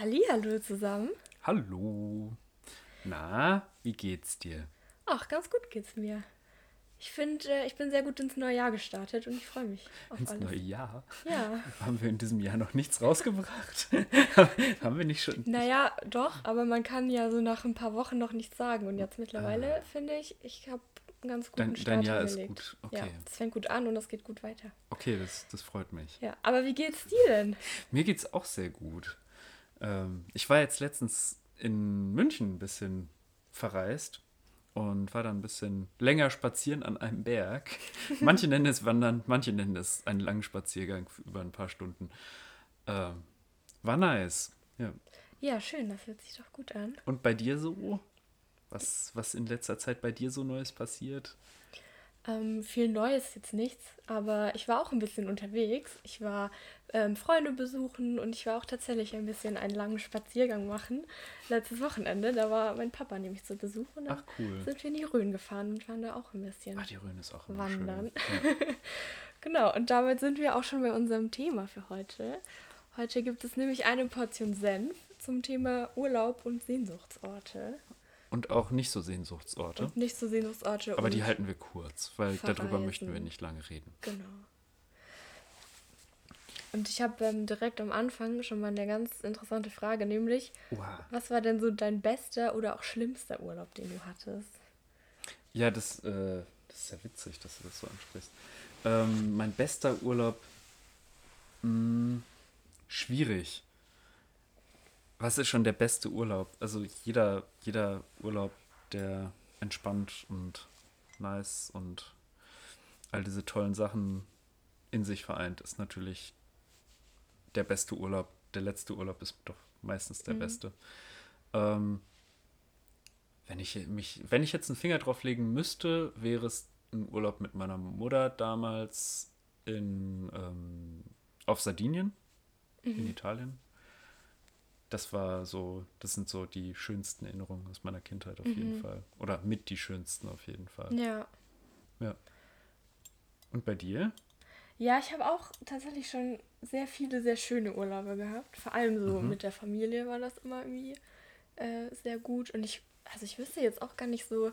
Hallihallo zusammen. Hallo. Na, wie geht's dir? Ach, ganz gut geht's mir. Ich finde, äh, ich bin sehr gut ins neue Jahr gestartet und ich freue mich auf Ins alles. neue Jahr? Ja. Haben wir in diesem Jahr noch nichts rausgebracht? Haben wir nicht schon? Naja, doch, aber man kann ja so nach ein paar Wochen noch nichts sagen. Und jetzt mittlerweile finde ich, ich habe einen ganz guten Ah. Dein- Start dein Jahr ist hingelegt. gut, Ja, okay. es fängt gut an und es geht gut weiter. Okay, das, das freut mich. Ja, aber wie geht's dir denn? Mir geht's auch sehr gut. Ähm, ich war jetzt letztens in München ein bisschen verreist und war dann ein bisschen länger spazieren an einem Berg. Manche nennen es Wandern, manche nennen es einen langen Spaziergang über ein paar Stunden. Ähm, war nice. Ja. Ja, schön, das hört sich doch gut an. Und bei dir so? Was, was in letzter Zeit bei dir so Neues passiert? Ähm, viel Neues jetzt nichts, aber ich war auch ein bisschen unterwegs. Ich war ähm, Freunde besuchen und ich war auch tatsächlich ein bisschen einen langen Spaziergang machen. Letztes Wochenende, da war mein Papa nämlich zu Besuch und dann Ach, cool. sind wir in die Rhön gefahren und waren da auch ein bisschen. Ah, die Rhön ist auch immer Wandern. schön. Ja. Genau, und damit sind wir auch schon bei unserem Thema für heute. Heute gibt es nämlich eine Portion Senf zum Thema Urlaub und Sehnsuchtsorte. Und auch nicht so Sehnsuchtsorte. Und nicht so Sehnsuchtsorte. Aber die halten wir kurz, weil darüber Verreisen. möchten wir nicht lange reden. Genau. Und ich habe ähm, direkt am Anfang schon mal eine ganz interessante Frage, nämlich, Wow. was war denn so dein bester oder auch schlimmster Urlaub, den du hattest? Ja, das, äh, das ist ja witzig, dass du das so ansprichst. Ähm, mein bester Urlaub. Mh, schwierig. Was ist schon der beste Urlaub? Also jeder, jeder Urlaub, der entspannt und nice und all diese tollen Sachen in sich vereint, ist natürlich der beste Urlaub. Der letzte Urlaub ist doch meistens der beste. Ähm, wenn ich mich, wenn ich jetzt einen Finger drauf legen müsste, wäre es ein Urlaub mit meiner Mutter damals in, ähm, auf Sardinien in Italien. Das war so, das sind so die schönsten Erinnerungen aus meiner Kindheit auf jeden Fall. Oder mit die schönsten auf jeden Fall. Ja. Ja. Und bei dir? Ja, ich habe auch tatsächlich schon sehr viele sehr schöne Urlaube gehabt. Vor allem so Mhm. mit der Familie war das immer irgendwie äh, sehr gut. Und ich, also ich wüsste jetzt auch gar nicht so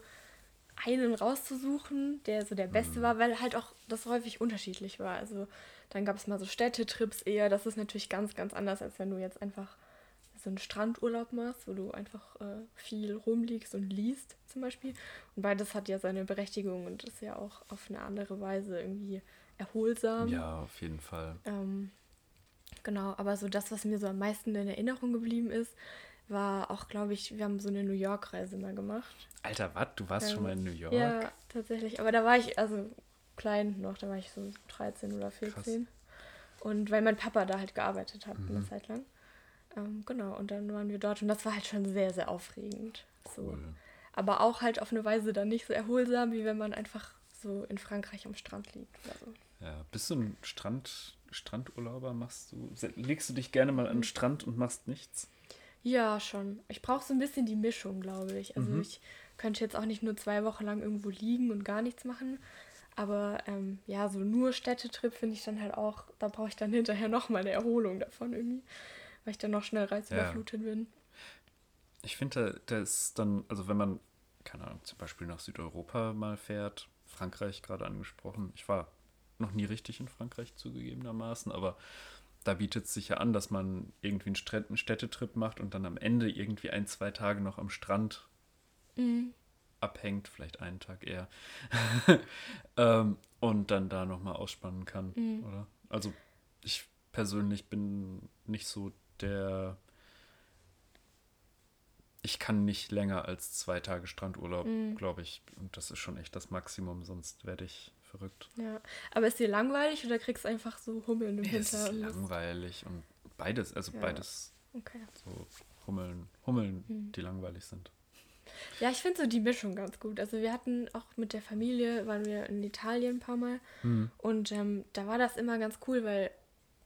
einen rauszusuchen, der so der Mhm. beste war, weil halt auch das häufig unterschiedlich war. Also dann gab es mal so Städtetrips eher. Das ist natürlich ganz, ganz anders, als wenn du jetzt einfach so einen Strandurlaub machst, wo du einfach äh, viel rumliegst und liest zum Beispiel. Und beides hat ja seine Berechtigung und ist ja auch auf eine andere Weise irgendwie erholsam. Ja, auf jeden Fall. Ähm, genau, aber so das, was mir so am meisten in Erinnerung geblieben ist, war auch, glaube ich, wir haben so eine New York-Reise mal gemacht. Alter, was? Du warst schon mal in New York? Ja, tatsächlich. Aber da war ich, also klein noch, da war ich so 13 oder 14. Und weil mein Papa da halt gearbeitet hat Mhm. eine Zeit lang. Ähm, genau, und dann waren wir dort und das war halt schon sehr, sehr aufregend. So. Cool. Aber auch halt auf eine Weise dann nicht so erholsam, wie wenn man einfach so in Frankreich am Strand liegt. Oder so. Ja, bist du ein Strand, Strandurlauber? Machst du, legst du dich gerne mal an den Strand und machst nichts? Ja, schon. Ich brauche so ein bisschen die Mischung, glaube ich. Also ich könnte jetzt auch nicht nur zwei Wochen lang irgendwo liegen und gar nichts machen. Aber ähm, ja, so nur Städtetrip finde ich dann halt auch, da brauche ich dann hinterher nochmal eine Erholung davon irgendwie. Weil ich dann noch schnell reizüberflutet bin. Ich finde, da, da ist dann, also wenn man, keine Ahnung, zum Beispiel nach Südeuropa mal fährt, Frankreich gerade angesprochen. Ich war noch nie richtig in Frankreich zugegebenermaßen, aber da bietet es sich ja an, dass man irgendwie einen Städtetrip macht und dann am Ende irgendwie ein, zwei Tage noch am Strand abhängt, vielleicht einen Tag eher, ähm, und dann da nochmal ausspannen kann, oder? Also ich persönlich bin nicht so der ich kann nicht länger als zwei Tage Strandurlaub, glaube ich. Und das ist schon echt das Maximum, sonst werde ich verrückt. Ja. Aber ist dir langweilig oder kriegst du einfach so Hummeln im Es ist langweilig und beides, also Ja. beides Okay. so Hummeln, Hummeln, Hm. die langweilig sind. Ja, ich finde so die Mischung ganz gut. Also wir hatten auch mit der Familie, waren wir in Italien ein paar Mal. Und ähm, da war das immer ganz cool, weil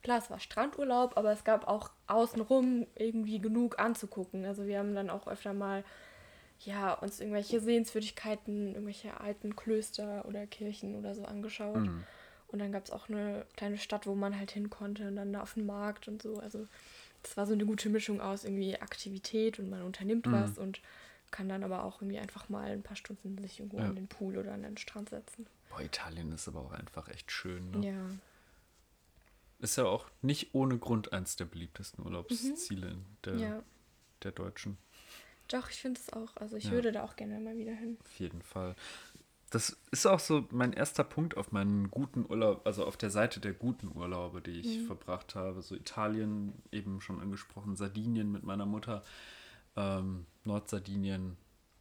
klar, es war Strandurlaub, aber es gab auch außenrum irgendwie genug anzugucken. Also wir haben dann auch öfter mal ja, uns irgendwelche Sehenswürdigkeiten, irgendwelche alten Klöster oder Kirchen oder so angeschaut. Und dann gab es auch eine kleine Stadt, wo man halt hin konnte und dann da auf den Markt und so. Also das war so eine gute Mischung aus irgendwie Aktivität und man unternimmt Mhm. was und kann dann aber auch irgendwie einfach mal ein paar Stunden sich irgendwo Ja. an den Pool oder an den Strand setzen. Boah, Italien ist aber auch einfach echt schön. Ne? Ja. Ist ja auch nicht ohne Grund eins der beliebtesten Urlaubsziele in der, Mhm. Ja. der Deutschen. Doch, ich finde es auch. Also ich Ja. würde da auch gerne mal wieder hin. Auf jeden Fall. Das ist auch so mein erster Punkt auf meinen guten Urlaub, also auf der Seite der guten Urlaube, die ich verbracht habe. So Italien, eben schon angesprochen, Sardinien mit meiner Mutter, ähm, Nordsardinien.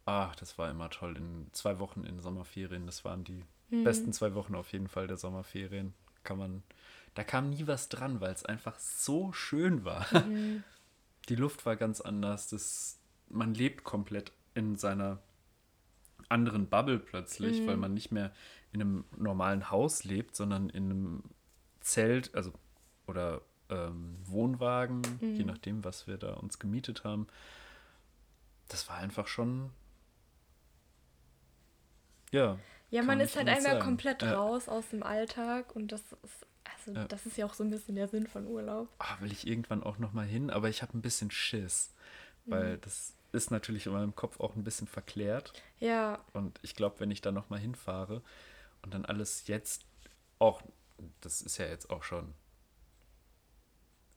Ah, das war immer toll. In zwei Wochen in Sommerferien, das waren die besten zwei Wochen auf jeden Fall der Sommerferien. Kann man, da kam nie was dran, weil es einfach so schön war. Die Luft war ganz anders. Das, man lebt komplett in seiner anderen Bubble plötzlich, weil man nicht mehr in einem normalen Haus lebt, sondern in einem Zelt, also oder ähm, Wohnwagen, je nachdem, was wir da uns gemietet haben. Das war einfach schon. Ja. Ja, man ist halt einmal sagen. komplett Ja. raus aus dem Alltag und das ist, also Ja. das ist ja auch so ein bisschen der Sinn von Urlaub. Ah, will ich irgendwann auch noch mal hin, aber ich habe ein bisschen Schiss, weil das ist natürlich in meinem Kopf auch ein bisschen verklärt. Ja, Und ich glaube, wenn ich da nochmal hinfahre und dann alles jetzt auch, das ist ja jetzt auch schon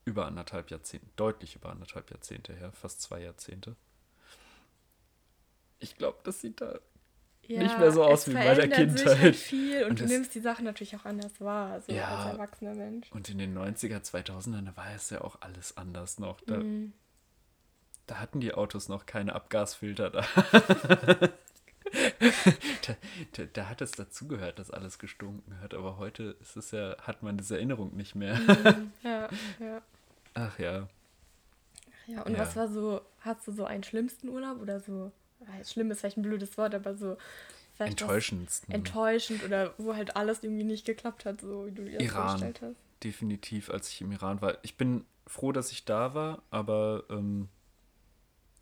über anderthalb Jahrzehnte, deutlich über anderthalb Jahrzehnte her, fast zwei Jahrzehnte. Ich glaube, das sieht da ja Nicht mehr so aus wie bei der Kindheit. Halt viel und, Und du nimmst die Sachen natürlich auch anders wahr, so Ja. als erwachsener Mensch. Und in den 90er, 2000ern, da war es ja auch alles anders noch. Da, Mhm. da hatten die Autos noch keine Abgasfilter da. da, da, da hat es dazugehört, dass alles gestunken hat. Aber heute ist es ja, hat man diese Erinnerung nicht mehr. Mhm. Ja, ja. Ach ja. Ja, und Ja. was war so, hast du so einen schlimmsten Urlaub oder so, schlimm ist vielleicht ein blödes Wort, aber so Enttäuschendsten. enttäuschend oder wo halt alles irgendwie nicht geklappt hat, so wie du dir das Iran. vorgestellt hast. Definitiv, als ich im Iran war. Ich bin froh, dass ich da war, aber ähm,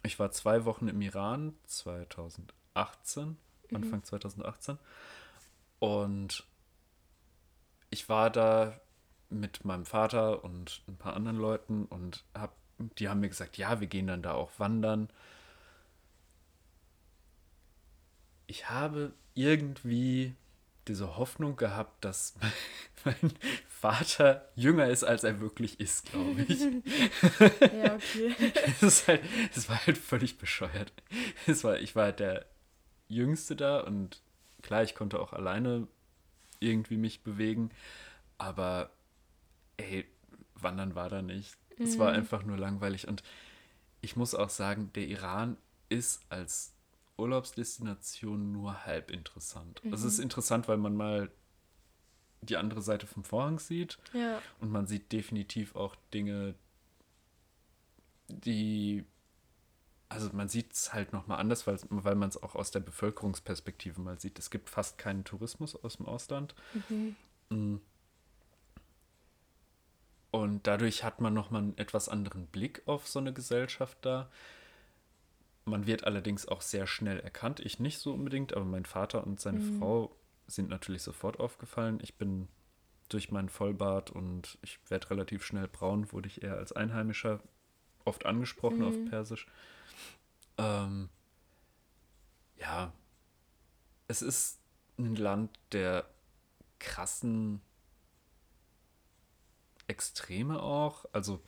ich war zwei Wochen im Iran, 2018, Anfang 2018. Und ich war da mit meinem Vater und ein paar anderen Leuten und hab, die haben mir gesagt, ja, wir gehen dann da auch wandern. Ich habe irgendwie diese Hoffnung gehabt, dass mein Vater jünger ist, als er wirklich ist, glaube ich. Ja, okay. Es halt, es war halt völlig bescheuert. Es war, ich war halt der Jüngste da und klar, ich konnte auch alleine irgendwie mich bewegen, aber ey, wandern war da nicht. Es war einfach nur langweilig und ich muss auch sagen, der Iran ist als Urlaubsdestination nur halb interessant. Es ist interessant, weil man mal die andere Seite vom Vorhang sieht Ja. und man sieht definitiv auch Dinge, die. Also man sieht es halt nochmal anders, weil, weil man es auch aus der Bevölkerungsperspektive mal sieht. Es gibt fast keinen Tourismus aus dem Ausland. Mm. Und dadurch hat man nochmal einen etwas anderen Blick auf so eine Gesellschaft da. Man wird allerdings auch sehr schnell erkannt. Ich nicht so unbedingt, aber mein Vater und seine Frau sind natürlich sofort aufgefallen. Ich bin durch meinen Vollbart und ich werde relativ schnell braun, wurde ich eher als Einheimischer oft angesprochen auf Persisch. Ähm, ja, es ist ein Land der krassen Extreme auch. Also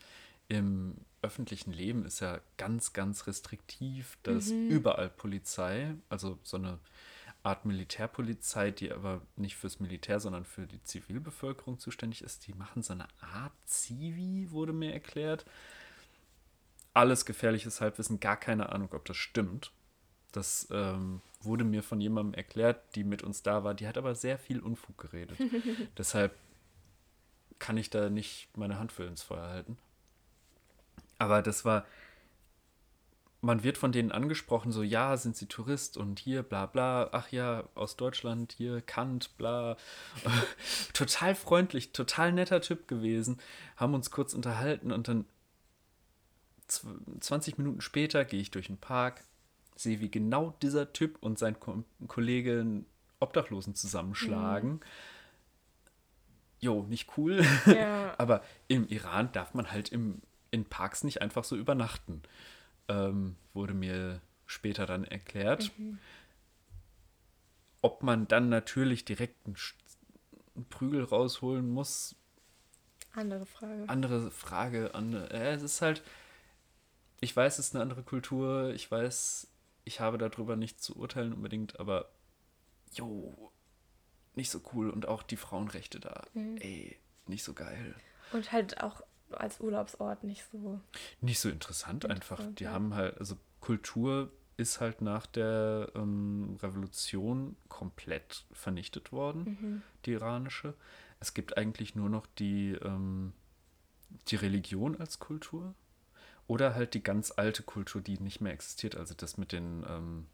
im öffentlichen Leben ist ja ganz, ganz restriktiv. Da ist überall Polizei, also so eine Art Militärpolizei, die aber nicht fürs Militär, sondern für die Zivilbevölkerung zuständig ist. Die machen so eine Art Zivi, wurde mir erklärt. Alles gefährliches Halbwissen, gar keine Ahnung, ob das stimmt. Das ähm, wurde mir von jemandem erklärt, die mit uns da war. Die hat aber sehr viel Unfug geredet. Deshalb kann ich da nicht meine Hand für ins Feuer halten. Aber das war, man wird von denen angesprochen, so, ja, sind sie Tourist und hier, bla bla, ach ja, aus Deutschland, hier, Kant, bla. total freundlich, total netter Typ gewesen, haben uns kurz unterhalten und dann zw- 20 Minuten später gehe ich durch den Park, sehe, wie genau dieser Typ und sein Ko Kollege einen Obdachlosen zusammenschlagen. Jo, nicht cool. Ja. Aber im Iran darf man halt im, in Parks nicht einfach so übernachten. Ähm, wurde mir später dann erklärt. Mhm. Ob man dann natürlich direkt einen, einen, Prügel rausholen muss. Andere Frage. Andere Frage. Andere, äh, es ist halt, ich weiß, es ist eine andere Kultur. Ich weiß, ich habe darüber nicht zu urteilen unbedingt, aber jo, nicht so cool. Und auch die Frauenrechte da, mhm. ey, nicht so geil. Und halt auch als Urlaubsort nicht so. Nicht so interessant, interessant einfach. Die ja. haben halt, also Kultur ist halt nach der ähm, Revolution komplett vernichtet worden, mhm. die iranische. Es gibt eigentlich nur noch die, ähm, die Religion als Kultur oder halt die ganz alte Kultur, die nicht mehr existiert. Also das mit den, ähm,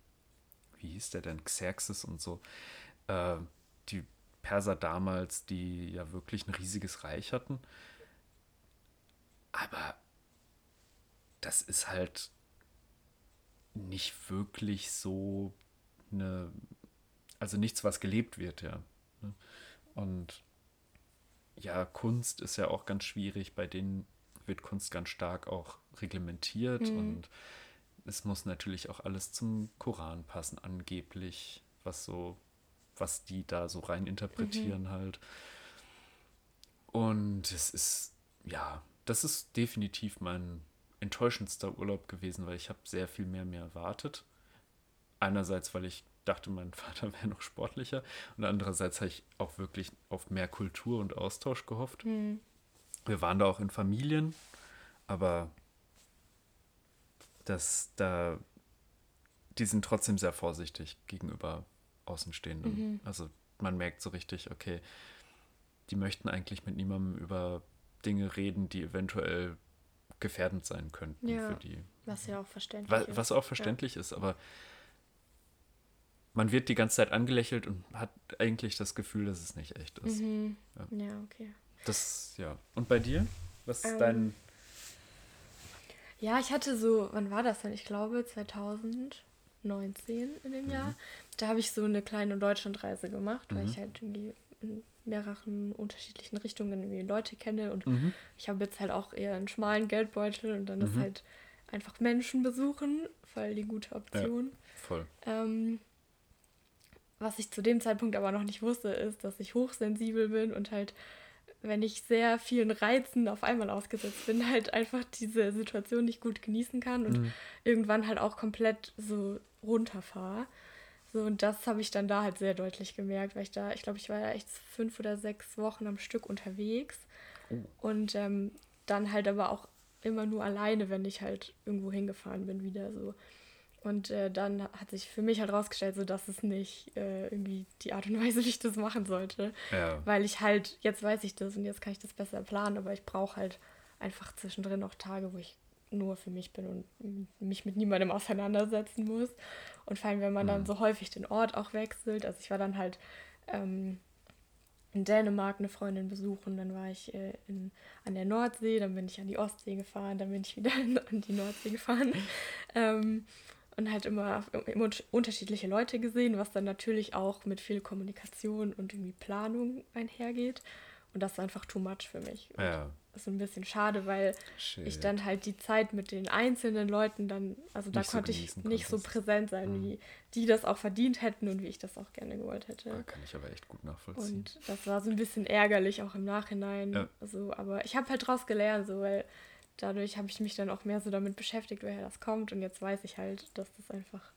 wie hieß der denn, Xerxes und so. Äh, die Perser damals, die ja wirklich ein riesiges Reich hatten. Aber das ist halt nicht wirklich so eine, also nichts, was gelebt wird, ja. Ne? Und ja, Kunst ist ja auch ganz schwierig, bei denen wird Kunst ganz stark auch reglementiert mhm. und es muss natürlich auch alles zum Koran passen, angeblich, was so, was die da so rein interpretieren mhm. halt. Und es ist, ja, das ist definitiv mein enttäuschendster Urlaub gewesen, weil ich habe sehr viel mehr mir erwartet. Einerseits, weil ich dachte, mein Vater wäre noch sportlicher und andererseits habe ich auch wirklich auf mehr Kultur und Austausch gehofft. Mhm. Wir waren da auch in Familien, aber das da, die sind trotzdem sehr vorsichtig gegenüber Außenstehenden. Mhm. Also man merkt so richtig, okay, die möchten eigentlich mit niemandem über Dinge reden, die eventuell gefährdend sein könnten ja, für die. Was ja auch verständlich was, ist. Was auch verständlich ja. ist, aber man wird die ganze Zeit angelächelt und hat eigentlich das Gefühl, dass es nicht echt ist. Mhm. Ja. ja. okay. Das, ja. Und bei dir? Was ist ähm, dein. Ja, ich hatte so, wann war das denn? Ich glaube 2019 in dem mhm. Jahr. Da habe ich so eine kleine Deutschlandreise gemacht, weil mhm. ich halt irgendwie in mehreren unterschiedlichen Richtungen irgendwie Leute kenne und mhm. ich habe jetzt halt auch eher einen schmalen Geldbeutel und dann mhm. ist halt einfach Menschen besuchen, voll die gute Option. Ja, voll. Ähm, was ich zu dem Zeitpunkt aber noch nicht wusste, ist, dass ich hochsensibel bin und halt, wenn ich sehr vielen Reizen auf einmal ausgesetzt bin, halt einfach diese Situation nicht gut genießen kann und mhm. irgendwann halt auch komplett so runterfahre. So, und das habe ich dann da halt sehr deutlich gemerkt, weil ich da, ich glaube, ich war ja echt fünf oder sechs Wochen am Stück unterwegs. Oh. Und ähm, dann halt aber auch immer nur alleine, wenn ich halt irgendwo hingefahren bin, wieder so. Und äh, dann hat sich für mich halt rausgestellt, so dass es nicht äh, irgendwie die Art und Weise, wie ich das machen sollte. Ja. Weil ich halt, jetzt weiß ich das und jetzt kann ich das besser planen, aber ich brauche halt einfach zwischendrin auch Tage, wo ich nur für mich bin und mich mit niemandem auseinandersetzen muss. Und vor allem, wenn man mhm. dann so häufig den Ort auch wechselt. Also ich war dann halt ähm, in Dänemark eine Freundin besuchen, dann war ich äh, in, an der Nordsee, dann bin ich an die Ostsee gefahren, dann bin ich wieder an die Nordsee gefahren. ähm, und halt immer, immer unterschiedliche Leute gesehen, was dann natürlich auch mit viel Kommunikation und irgendwie Planung einhergeht. Und das ist einfach too much für mich. ja. Ist ein bisschen schade, weil Shit. ich dann halt die Zeit mit den einzelnen Leuten dann, also da konnte so ich nicht konntest. so präsent sein, mhm. wie die das auch verdient hätten und wie ich das auch gerne gewollt hätte. Da kann ich aber echt gut nachvollziehen. Und das war so ein bisschen ärgerlich auch im Nachhinein. Ja. Also, aber ich habe halt draus gelernt, so, weil dadurch habe ich mich dann auch mehr so damit beschäftigt, woher das kommt. Und jetzt weiß ich halt, dass das einfach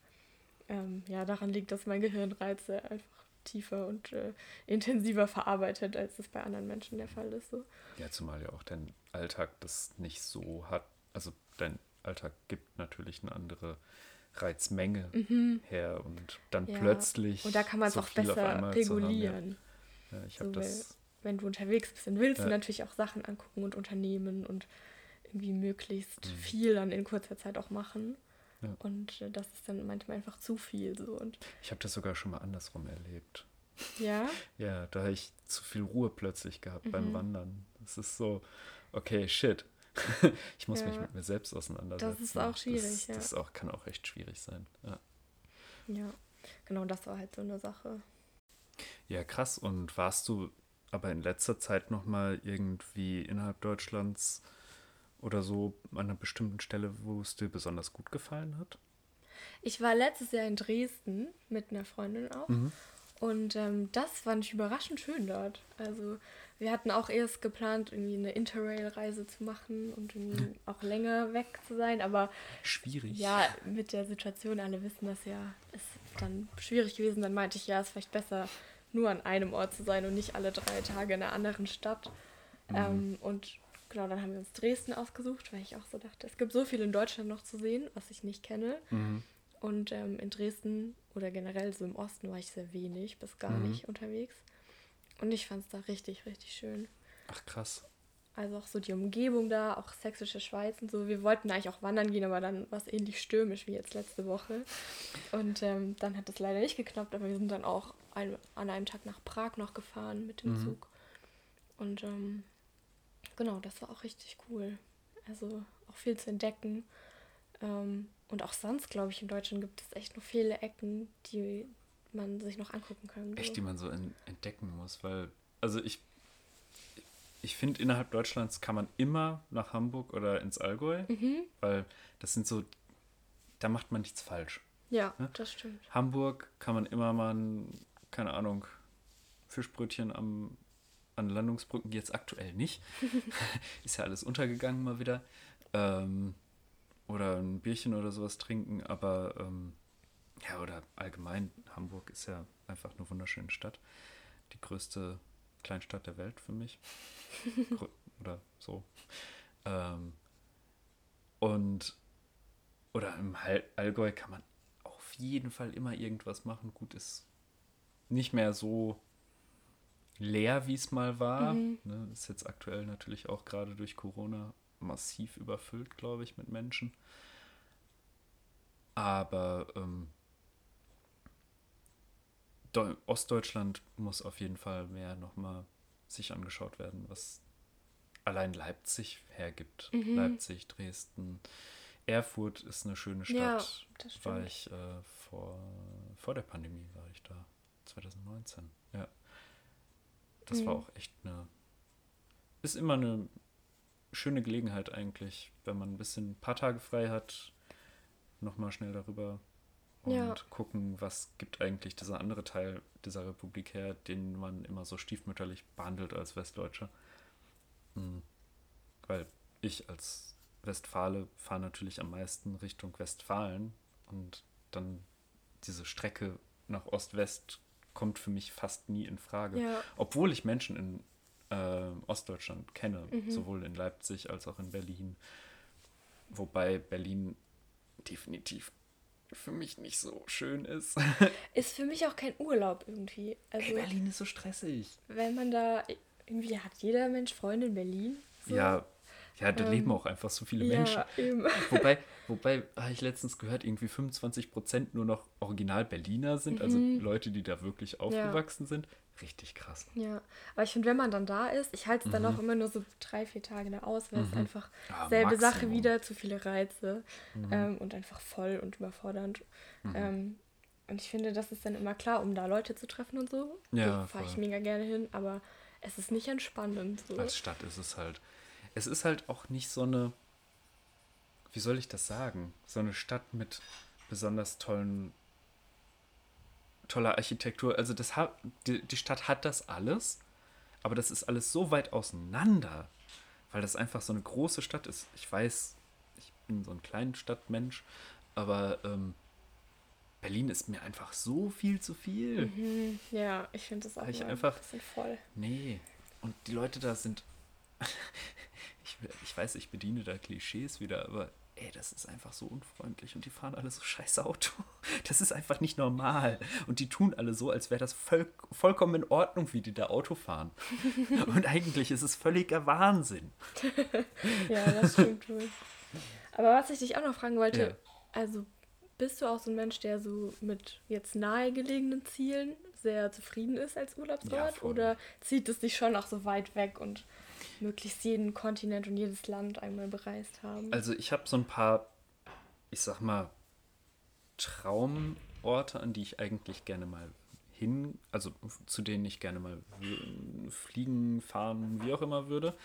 ähm, ja, daran liegt, dass mein Gehirn Reize einfach tiefer und äh, intensiver verarbeitet, als es bei anderen Menschen der Fall ist. So. Ja, zumal ja auch dein Alltag das nicht so hat. Also dein Alltag gibt natürlich eine andere Reizmenge mhm. her und dann ja. plötzlich. Und da kann man es so auch besser regulieren. Ja. ja. ich habe so, das. Wenn du unterwegs bist, dann willst du natürlich auch Sachen angucken und unternehmen und irgendwie möglichst mhm. viel dann in kurzer Zeit auch machen. Ja. Und äh, das ist dann manchmal einfach zu viel. So. Und ich habe das sogar schon mal andersrum erlebt. Ja? ja, da habe ich zu viel Ruhe plötzlich gehabt mhm. beim Wandern. Das ist so, okay, shit. ich muss ja. mich mit mir selbst auseinandersetzen. Das ist auch schwierig, das, ja. Das auch, kann auch echt schwierig sein. Ja. ja, genau, das war halt so eine Sache. Ja, krass. Und warst du aber in letzter Zeit nochmal irgendwie innerhalb Deutschlands Oder so an einer bestimmten Stelle, wo es dir besonders gut gefallen hat? Ich war letztes Jahr in Dresden mit einer Freundin auch. Mhm. Und ähm, das fand ich überraschend schön dort. Also wir hatten auch erst geplant, irgendwie eine Interrail-Reise zu machen und irgendwie auch länger weg zu sein. Aber schwierig. Ja, mit der Situation, alle wissen das ja, ist dann schwierig gewesen. Dann meinte ich, ja, es ist vielleicht besser, nur an einem Ort zu sein und nicht alle drei Tage in einer anderen Stadt. Mhm. Ähm, und genau, dann haben wir uns Dresden ausgesucht, weil ich auch so dachte, es gibt so viel in Deutschland noch zu sehen, was ich nicht kenne. Mhm. Und ähm, in Dresden oder generell so im Osten war ich sehr wenig, bis gar mhm. nicht unterwegs. Und ich fand es da richtig, richtig schön. Ach krass. Also auch so die Umgebung da, auch sächsische Schweiz und so. Wir wollten eigentlich auch wandern gehen, aber dann war es ähnlich stürmisch wie jetzt letzte Woche. Und ähm, dann hat es leider nicht geklappt, aber wir sind dann auch ein, an einem Tag nach Prag noch gefahren mit dem mhm. Zug. Und ähm, genau, das war auch richtig cool. Also auch viel zu entdecken. Ähm, und auch sonst, glaube ich, in Deutschland gibt es echt noch viele Ecken, die man sich noch angucken kann. So. Echt, die man so entdecken muss, weil, also ich, ich finde, innerhalb Deutschlands kann man immer nach Hamburg oder ins Allgäu, mhm. weil das sind so, da macht man nichts falsch. Ja, ne? das stimmt. Hamburg kann man immer mal, keine Ahnung, Fischbrötchen am, an Landungsbrücken, jetzt aktuell nicht. Ist ja alles untergegangen mal wieder. Ähm, oder ein Bierchen oder sowas trinken, aber ähm, ja, oder allgemein, Hamburg ist ja einfach eine wunderschöne Stadt. Die größte Kleinstadt der Welt für mich. oder so. Ähm, und oder im Allgäu kann man auf jeden Fall immer irgendwas machen. Gut, ist nicht mehr so leer, wie es mal war. Mhm. Ne, ist jetzt aktuell natürlich auch gerade durch Corona massiv überfüllt, glaube ich, mit Menschen. Aber ähm, Ostdeutschland muss auf jeden Fall mehr nochmal sich angeschaut werden, was allein Leipzig hergibt. Mhm. Leipzig, Dresden, Erfurt ist eine schöne Stadt. Ja, war ich äh, vor, vor der Pandemie war ich da, 2019. Ja. Das mhm. war auch echt eine. Ist immer eine schöne Gelegenheit eigentlich, wenn man ein bisschen ein paar Tage frei hat, nochmal schnell darüber und ja. gucken, was gibt eigentlich dieser andere Teil dieser Republik her, den man immer so stiefmütterlich behandelt als Westdeutscher. Hm. Weil ich als Westfale fahre natürlich am meisten Richtung Westfalen und dann diese Strecke nach Ost-West kommt für mich fast nie in Frage. Ja. Obwohl ich Menschen in äh, Ostdeutschland kenne, mhm. sowohl in Leipzig als auch in Berlin. Wobei Berlin definitiv für mich nicht so schön ist. Ist für mich auch kein Urlaub irgendwie. Also, Ey, Berlin ist so stressig. Wenn man da, irgendwie hat jeder Mensch Freunde in Berlin. So. Ja, ja, da ähm, leben auch einfach so viele ja, Menschen. Eben. Wobei, wobei habe ich letztens gehört, irgendwie 25 Prozent nur noch Original Berliner sind, also mhm. also Leute, die da wirklich aufgewachsen ja. sind. Richtig krass. Ja, aber ich finde, wenn man dann da ist, ich halte es dann mhm. auch immer nur so drei, vier Tage da aus, weil mhm. es einfach ja, selbe Maximum. Sache wieder, zu viele Reize mhm. ähm, und einfach voll und überfordernd. Mhm. Ähm, und ich finde, das ist dann immer klar, um da Leute zu treffen und so. Ja, fahre ich mega gerne hin, aber es ist nicht entspannend. So. Als Stadt ist es halt. Es ist halt auch nicht so eine, wie soll ich das sagen, so eine Stadt mit besonders tollen toller Architektur. Also das hat, die, die Stadt hat das alles, aber das ist alles so weit auseinander, weil das einfach so eine große Stadt ist. Ich weiß, ich bin so ein kleiner Stadtmensch, aber ähm, Berlin ist mir einfach so viel zu viel. Mhm, ja, ich finde das auch ich einfach, voll. Nee, und die Leute da sind. ich, ich weiß, ich bediene da Klischees wieder, aber ey, das ist einfach so unfreundlich und die fahren alle so scheiß Auto. Das ist einfach nicht normal. Und die tun alle so, als wäre das voll, vollkommen in Ordnung, wie die da Auto fahren. Und eigentlich ist es völliger Wahnsinn. ja, das stimmt wohl. Aber was ich dich auch noch fragen wollte, ja. also bist du auch so ein Mensch, der so mit jetzt nahegelegenen Zielen sehr zufrieden ist als Urlaubsort? Ja, oder zieht es dich schon auch so weit weg und möglichst jeden Kontinent und jedes Land einmal bereist haben. Also ich habe so ein paar, ich sag mal, Traumorte, an die ich eigentlich gerne mal hin, also zu denen ich gerne mal fliegen, fahren, wie auch immer würde.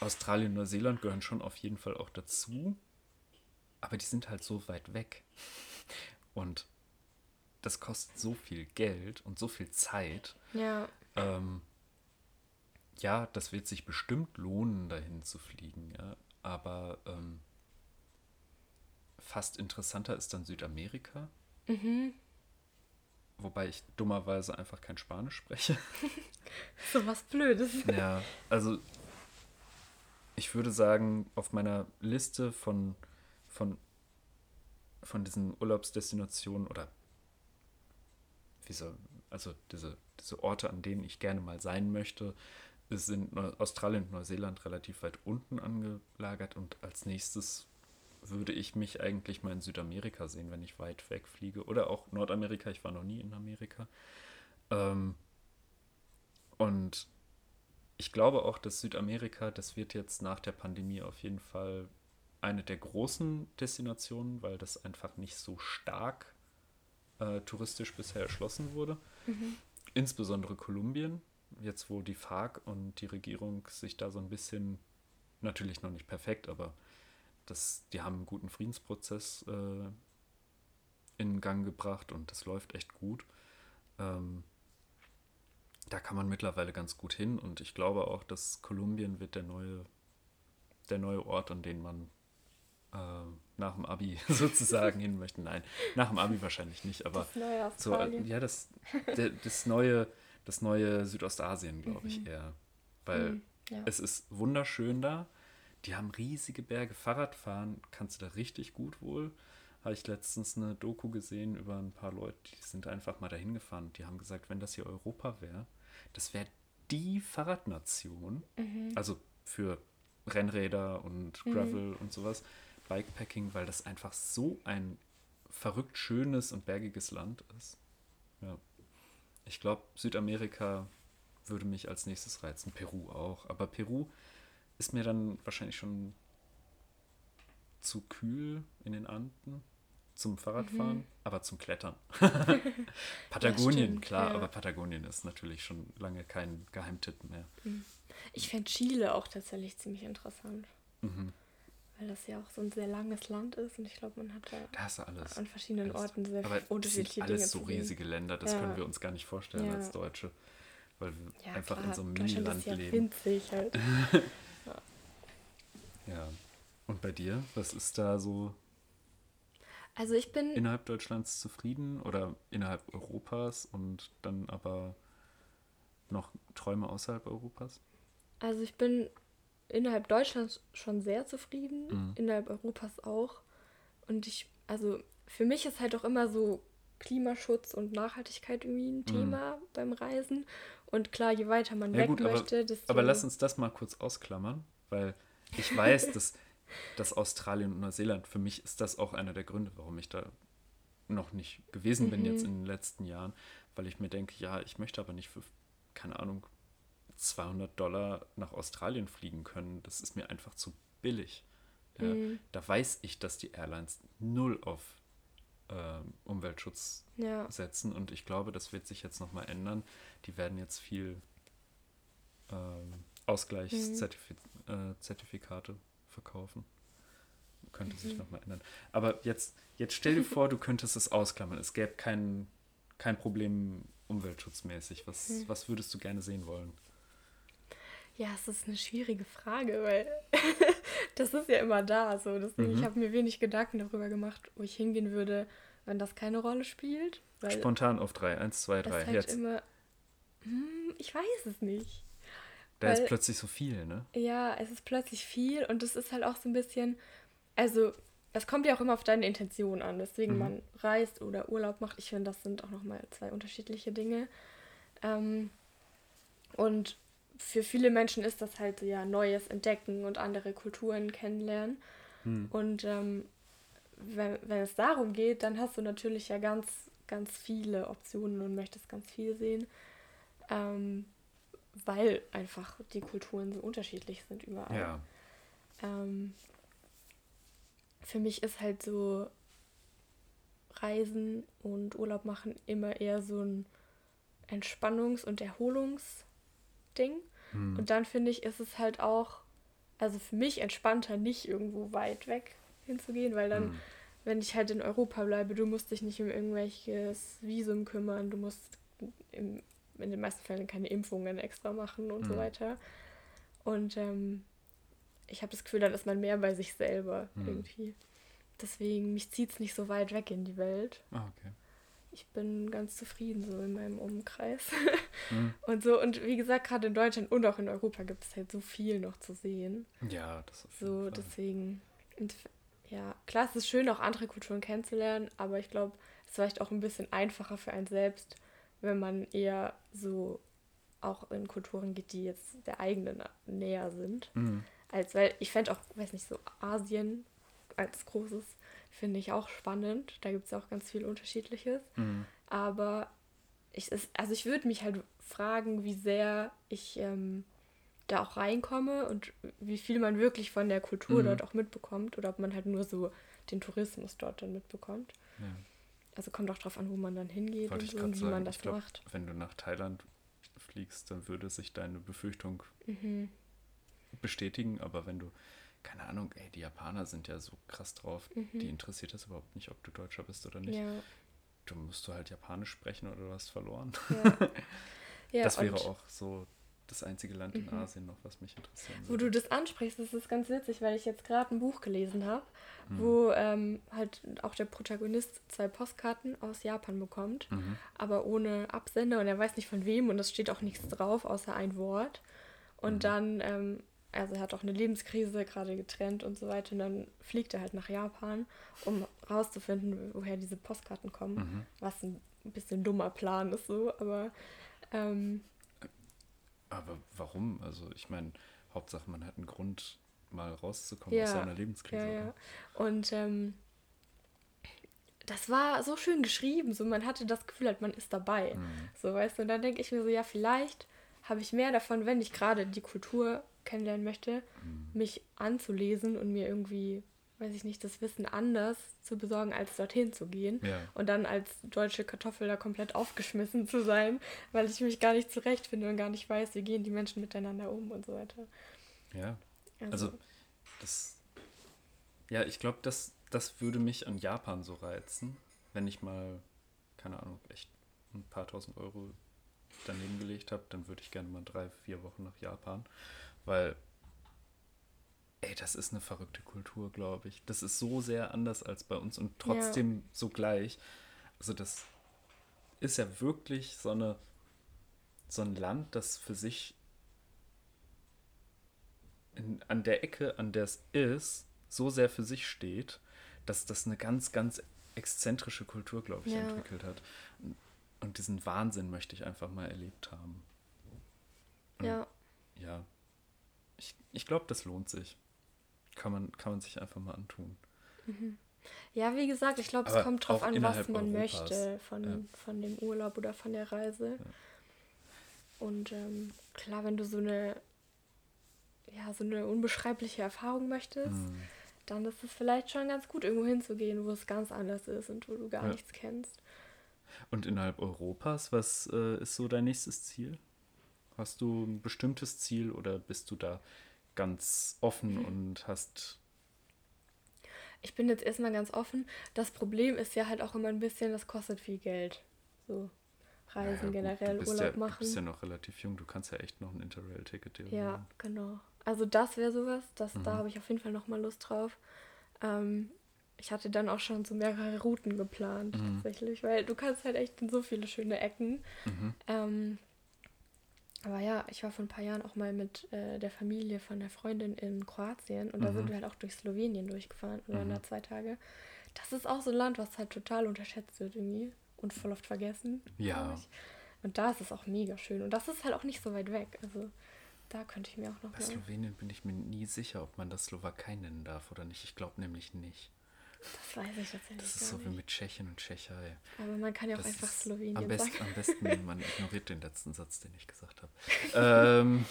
Australien und Neuseeland gehören schon auf jeden Fall auch dazu. Aber die sind halt so weit weg. Und das kostet so viel Geld und so viel Zeit. Ja. Ähm, ja, das wird sich bestimmt lohnen, dahin zu fliegen, ja. Aber ähm, fast interessanter ist dann Südamerika. Mhm. Wobei ich dummerweise einfach kein Spanisch spreche. So was Blödes. Ja, also ich würde sagen, auf meiner Liste von, von, von diesen Urlaubsdestinationen oder wie soll, also diese, diese Orte, an denen ich gerne mal sein möchte, sind Neu Australien und Neuseeland relativ weit unten angelagert und als nächstes würde ich mich eigentlich mal in Südamerika sehen, wenn ich weit weg fliege. Oder auch Nordamerika, ich war noch nie in Amerika. Ähm, und ich glaube auch, dass Südamerika, das wird jetzt nach der Pandemie auf jeden Fall eine der großen Destinationen, weil das einfach nicht so stark äh, touristisch bisher erschlossen wurde. Mhm. Insbesondere Kolumbien, jetzt wo die FARC und die Regierung sich da so ein bisschen, natürlich noch nicht perfekt, aber das, die haben einen guten Friedensprozess äh, in Gang gebracht und das läuft echt gut. Ähm, da kann man mittlerweile ganz gut hin und ich glaube auch, dass Kolumbien wird der neue, der neue Ort, an den man äh, nach dem Abi sozusagen hin möchte. Nein, nach dem Abi wahrscheinlich nicht, aber Das neue so, äh, Australien. ja, das, der, das neue, das neue Südostasien, glaube ich, eher. Weil Mhm, ja. es ist wunderschön da. Die haben riesige Berge. Fahrradfahren kannst du da richtig gut wohl. Habe ich letztens eine Doku gesehen über ein paar Leute, die sind einfach mal dahin gefahren. Die haben gesagt, wenn das hier Europa wäre, das wäre die Fahrradnation. Also für Rennräder und Gravel und sowas. Bikepacking, weil das einfach so ein verrückt schönes und bergiges Land ist. Ich glaube, Südamerika würde mich als nächstes reizen. Peru auch. Aber Peru ist mir dann wahrscheinlich schon zu kühl in den Anden zum Fahrradfahren, aber zum Klettern. Patagonien, stimmt, klar, ja. aber Patagonien ist natürlich schon lange kein Geheimtipp mehr. Ich fände Chile auch tatsächlich ziemlich interessant. Mhm. Weil das ja auch so ein sehr langes Land ist und ich glaube, man hat da alles. an verschiedenen Alles. Orten sehr Aber das sind unterschiedliche alles Dinge so riesige Länder, das Ja. können wir uns gar nicht vorstellen Ja. als Deutsche. Weil wir Ja, einfach klar, in so einem Miniland ist ja leben. winzig halt. Ja. Und bei dir? Was ist da so Also ich bin, innerhalb Deutschlands zufrieden oder innerhalb Europas und dann aber noch Träume außerhalb Europas? also ich bin innerhalb Deutschlands schon sehr zufrieden, Mhm. innerhalb Europas auch. Und ich, also für mich ist halt auch immer so Klimaschutz und Nachhaltigkeit irgendwie ein Thema beim Reisen. Und klar, je weiter man Mhm. Ja weg gut, aber, möchte, desto aber lass uns das mal kurz ausklammern, weil ich weiß, dass, dass Australien und Neuseeland, für mich ist das auch einer der Gründe, warum ich da noch nicht gewesen bin jetzt in den letzten Jahren, weil ich mir denke, ja, ich möchte aber nicht für, keine Ahnung, 200 Dollar nach Australien fliegen können. Das ist mir einfach zu billig. Mhm. Da weiß ich, dass die Airlines null auf ähm, Umweltschutz Ja. setzen und ich glaube, das wird sich jetzt nochmal ändern. Die werden jetzt viel ähm, Ausgleichszertifikate verkaufen. Könnte sich nochmal ändern. Aber jetzt, jetzt stell dir vor, du könntest es ausklammern. Es gäbe kein, kein Problem umweltschutzmäßig. Was, was würdest du gerne sehen wollen? Ja, es ist eine schwierige Frage, weil das ist ja immer da. So. Deswegen, Mhm. ich habe mir wenig Gedanken darüber gemacht, wo ich hingehen würde, wenn das keine Rolle spielt. Spontan auf drei. Eins, zwei, drei. halt Jetzt. immer. Hm, ich weiß es nicht. Da ist weil- plötzlich so viel, ne? Ja, es ist plötzlich viel und es ist halt auch so ein bisschen, also es kommt ja auch immer auf deine Intention an, weswegen Mhm. man reist oder Urlaub macht. Ich finde, das sind auch nochmal zwei unterschiedliche Dinge. Ähm, und für viele Menschen ist das halt so ja Neues entdecken und andere Kulturen kennenlernen. Hm. Und ähm, wenn, wenn es darum geht, dann hast du natürlich ja ganz, ganz viele Optionen und möchtest ganz viel sehen. Ähm, weil einfach die Kulturen so unterschiedlich sind überall. Ja. Ähm, für mich ist halt so Reisen und Urlaub machen immer eher so ein Entspannungs- und Erholungsding. Hm. Und dann finde ich, ist es halt auch also für mich entspannter, nicht irgendwo weit weg hinzugehen, weil dann, mhm. wenn ich halt in Europa bleibe, du musst dich nicht um irgendwelches Visum kümmern, du musst im, in den meisten Fällen keine Impfungen extra machen und mhm. so weiter. Und ähm, ich habe das Gefühl, dann ist man mehr bei sich selber mhm. irgendwie. Deswegen, mich zieht es nicht so weit weg in die Welt. Ah, okay. Ich bin ganz zufrieden so in meinem Umkreis. mhm. Und so, und wie gesagt, gerade in Deutschland und auch in Europa gibt es halt so viel noch zu sehen. Ja, das ist so. Fall. Deswegen, und, ja, klar, es ist schön, auch andere Kulturen kennenzulernen, aber ich glaube, es ist vielleicht auch ein bisschen einfacher für einen selbst, wenn man eher so auch in Kulturen geht, die jetzt der eigenen näher sind. Mhm. Als weil ich fände auch, weiß nicht, so Asien als großes finde ich auch spannend. Da gibt es auch ganz viel Unterschiedliches. Mhm. Aber ich, also ich würde mich halt fragen, wie sehr ich ähm, da auch reinkomme und wie viel man wirklich von der Kultur mhm. dort auch mitbekommt oder ob man halt nur so den Tourismus dort dann mitbekommt. Ja. Also kommt auch drauf an, wo man dann hingeht und, so, und wie sagen, man das glaub, macht. Wenn du nach Thailand fliegst, dann würde sich deine Befürchtung mhm. bestätigen, aber wenn du keine Ahnung, ey, die Japaner sind ja so krass drauf, mhm. die interessiert das überhaupt nicht, ob du Deutscher bist oder nicht. Ja. Du musst du halt Japanisch sprechen oder du hast verloren. Ja. ja das wäre auch so das einzige Land in mhm. Asien noch, was mich interessiert. Wo du das ansprichst, das ist ganz witzig, weil ich jetzt gerade ein Buch gelesen habe, mhm. wo ähm, halt auch der Protagonist zwei Postkarten aus Japan bekommt, mhm. aber ohne Absender und er weiß nicht von wem und es steht auch nichts drauf, außer ein Wort. Und mhm. dann, ähm, also er hat auch eine Lebenskrise gerade getrennt und so weiter und dann fliegt er halt nach Japan, um rauszufinden, woher diese Postkarten kommen, mhm. was ein bisschen dummer Plan ist so, aber ähm, aber warum? Also ich meine, Hauptsache man hat einen Grund, mal rauszukommen ja. aus seiner Lebenskrise. Ja, ja. Und ähm, das war so schön geschrieben, so man hatte das Gefühl, halt, man ist dabei. Mhm. So, weißt du, und dann denke ich mir so, ja, vielleicht habe ich mehr davon, wenn ich gerade die Kultur kennenlernen möchte, mhm. mich anzulesen und mir irgendwie weiß ich nicht, das Wissen anders zu besorgen, als dorthin zu gehen. Ja. Und dann als deutsche Kartoffel da komplett aufgeschmissen zu sein, weil ich mich gar nicht zurechtfinde und gar nicht weiß, wie gehen die Menschen miteinander um und so weiter. Ja. Also, also das. Ja, ich glaube, das, das würde mich an Japan so reizen, wenn ich mal, keine Ahnung, echt ein paar tausend Euro daneben gelegt habe, dann würde ich gerne mal drei, vier Wochen nach Japan, weil ey, das ist eine verrückte Kultur, glaube ich. Das ist so sehr anders als bei uns und trotzdem ja. so gleich. Also das ist ja wirklich so eine so ein Land, das für sich in, an der Ecke, an der es ist, so sehr für sich steht, dass das eine ganz, ganz exzentrische Kultur, glaube ich, ja. entwickelt hat. Und diesen Wahnsinn möchte ich einfach mal erlebt haben. Und ja. Ja. Ich, ich glaube, das lohnt sich kann man, kann man sich einfach mal antun. Mhm. Ja, wie gesagt, ich glaube, es kommt drauf an, was man Europas. möchte von, ja. von dem Urlaub oder von der Reise. Ja. Und ähm, klar, wenn du so eine, ja, so eine unbeschreibliche Erfahrung möchtest, mhm. dann ist es vielleicht schon ganz gut, irgendwo hinzugehen, wo es ganz anders ist und wo du gar ja. nichts kennst. Und innerhalb Europas, was äh, ist so dein nächstes Ziel? Hast du ein bestimmtes Ziel oder bist du da ganz offen mhm. und hast. Ich bin jetzt erstmal ganz offen. Das Problem ist ja halt auch immer ein bisschen, das kostet viel Geld. So Reisen naja, generell, Urlaub ja, machen. Du bist ja noch relativ jung, du kannst ja echt noch ein Interrail-Ticket Ja, machen. genau. Also das wäre sowas, das, mhm. da habe ich auf jeden Fall noch mal Lust drauf. Ähm, ich hatte dann auch schon so mehrere Routen geplant, mhm. tatsächlich, weil du kannst halt echt in so viele schöne Ecken. Mhm. Ähm, aber ja, ich war vor ein paar Jahren auch mal mit äh, der Familie von der Freundin in Kroatien und mhm. da sind mhm. wir halt auch durch Slowenien durchgefahren und waren mhm. da zwei Tage. Das ist auch so ein Land, was halt total unterschätzt wird irgendwie und voll oft vergessen. Ja. Und da ist es auch mega schön und das ist halt auch nicht so weit weg. Also da könnte ich mir auch noch. Bei Slowenien bin ich mir nie sicher, ob man das Slowakei nennen darf oder nicht. Ich glaube nämlich nicht. Das weiß ich tatsächlich Das ist so nicht. wie mit Tschechien und Tschechei. Aber man kann ja auch das einfach Slowenien am best, sagen. Am besten, man ignoriert den letzten Satz, den ich gesagt habe. ähm,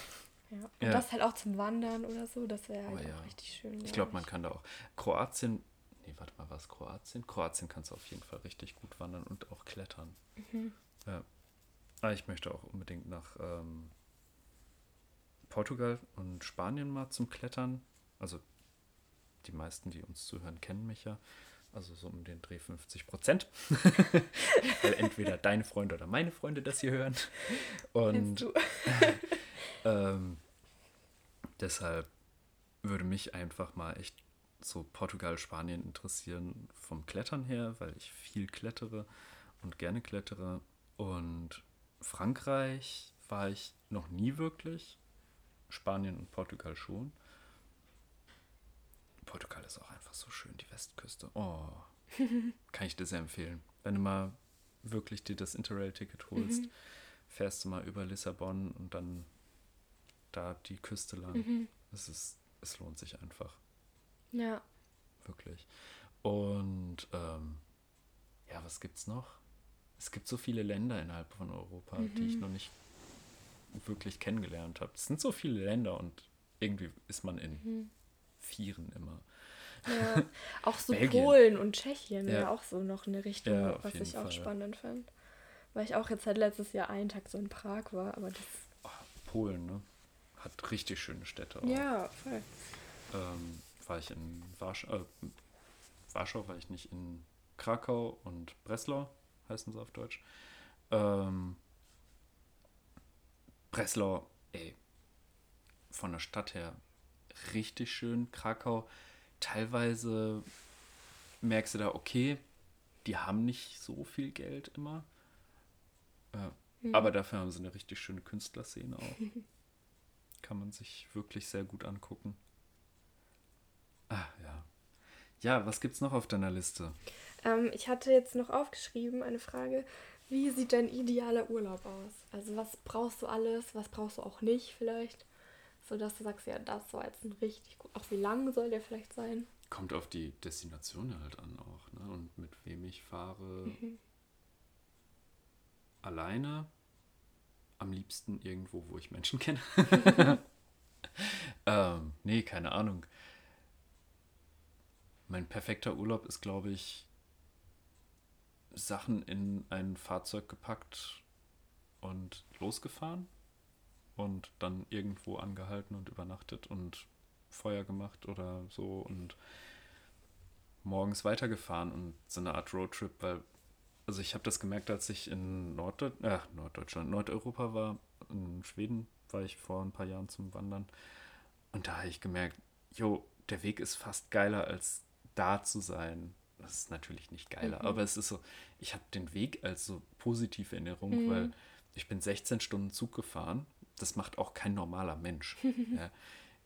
ja. Und ja. das halt auch zum Wandern oder so, das wäre halt ja. auch richtig schön. Ich glaube, man kann da auch. Kroatien, nee, warte mal, was Kroatien? Kroatien kannst du auf jeden Fall richtig gut wandern und auch klettern. Mhm. Ja. Aber ah, ich möchte auch unbedingt nach ähm, Portugal und Spanien mal zum Klettern. Also die meisten, die uns zuhören, kennen mich ja. Also so um den Dreh 50 Prozent. Weil entweder deine Freunde oder meine Freunde das hier hören. Und ähm, deshalb würde mich einfach mal echt so Portugal, Spanien interessieren vom Klettern her, weil ich viel klettere und gerne klettere. Und Frankreich war ich noch nie wirklich. Spanien und Portugal schon. Portugal ist auch einfach so schön, die Westküste. Oh, kann ich dir sehr empfehlen. Wenn du mal wirklich dir das Interrail-Ticket holst, mhm. fährst du mal über Lissabon und dann da die Küste lang. Mhm. Es, ist, es lohnt sich einfach. Ja. Wirklich. Und ähm, ja, was gibt's noch? Es gibt so viele Länder innerhalb von Europa, mhm. die ich mhm. noch nicht wirklich kennengelernt habe. Es sind so viele Länder und irgendwie ist man in mhm. Vieren immer. Ja, auch so Polen und Tschechien ja. auch so noch eine Richtung, ja, was ich Fall, auch spannend fand. Weil ich auch jetzt halt letztes Jahr einen Tag so in Prag war, aber das. Oh, Polen, ne? Hat richtig schöne Städte auch. Ja, voll. Ähm, war ich in Warschau, äh, Warschau war ich nicht in Krakau und Breslau, heißen sie auf Deutsch. Ähm, Breslau, ey, von der Stadt her richtig schön. Krakau, teilweise merkst du da, okay, die haben nicht so viel Geld immer. Ja. Mhm. Aber dafür haben sie eine richtig schöne Künstlerszene auch. Kann man sich wirklich sehr gut angucken. Ah, ja. Ja, was gibt's noch auf deiner Liste? Ähm, ich hatte jetzt noch aufgeschrieben eine Frage. Wie sieht dein idealer Urlaub aus? Also was brauchst du alles, was brauchst du auch nicht vielleicht? So dass du sagst, ja, das war jetzt ein richtig gut. Auch wie lang soll der vielleicht sein? Kommt auf die Destination halt an auch, ne? Und mit wem ich fahre. Mhm. Alleine. Am liebsten irgendwo, wo ich Menschen kenne. ähm, nee, keine Ahnung. Mein perfekter Urlaub ist, glaube ich, Sachen in ein Fahrzeug gepackt und losgefahren und dann irgendwo angehalten und übernachtet und Feuer gemacht oder so und morgens weitergefahren und so eine Art Roadtrip, weil also ich habe das gemerkt, als ich in Norddeut äh, Norddeutschland, Nordeuropa war, in Schweden war ich vor ein paar Jahren zum Wandern und da habe ich gemerkt, jo, der Weg ist fast geiler als da zu sein. Das ist natürlich nicht geiler, mhm. aber es ist so, ich habe den Weg als so positive Erinnerung, mhm. weil ich bin 16 Stunden Zug gefahren das macht auch kein normaler Mensch. ja.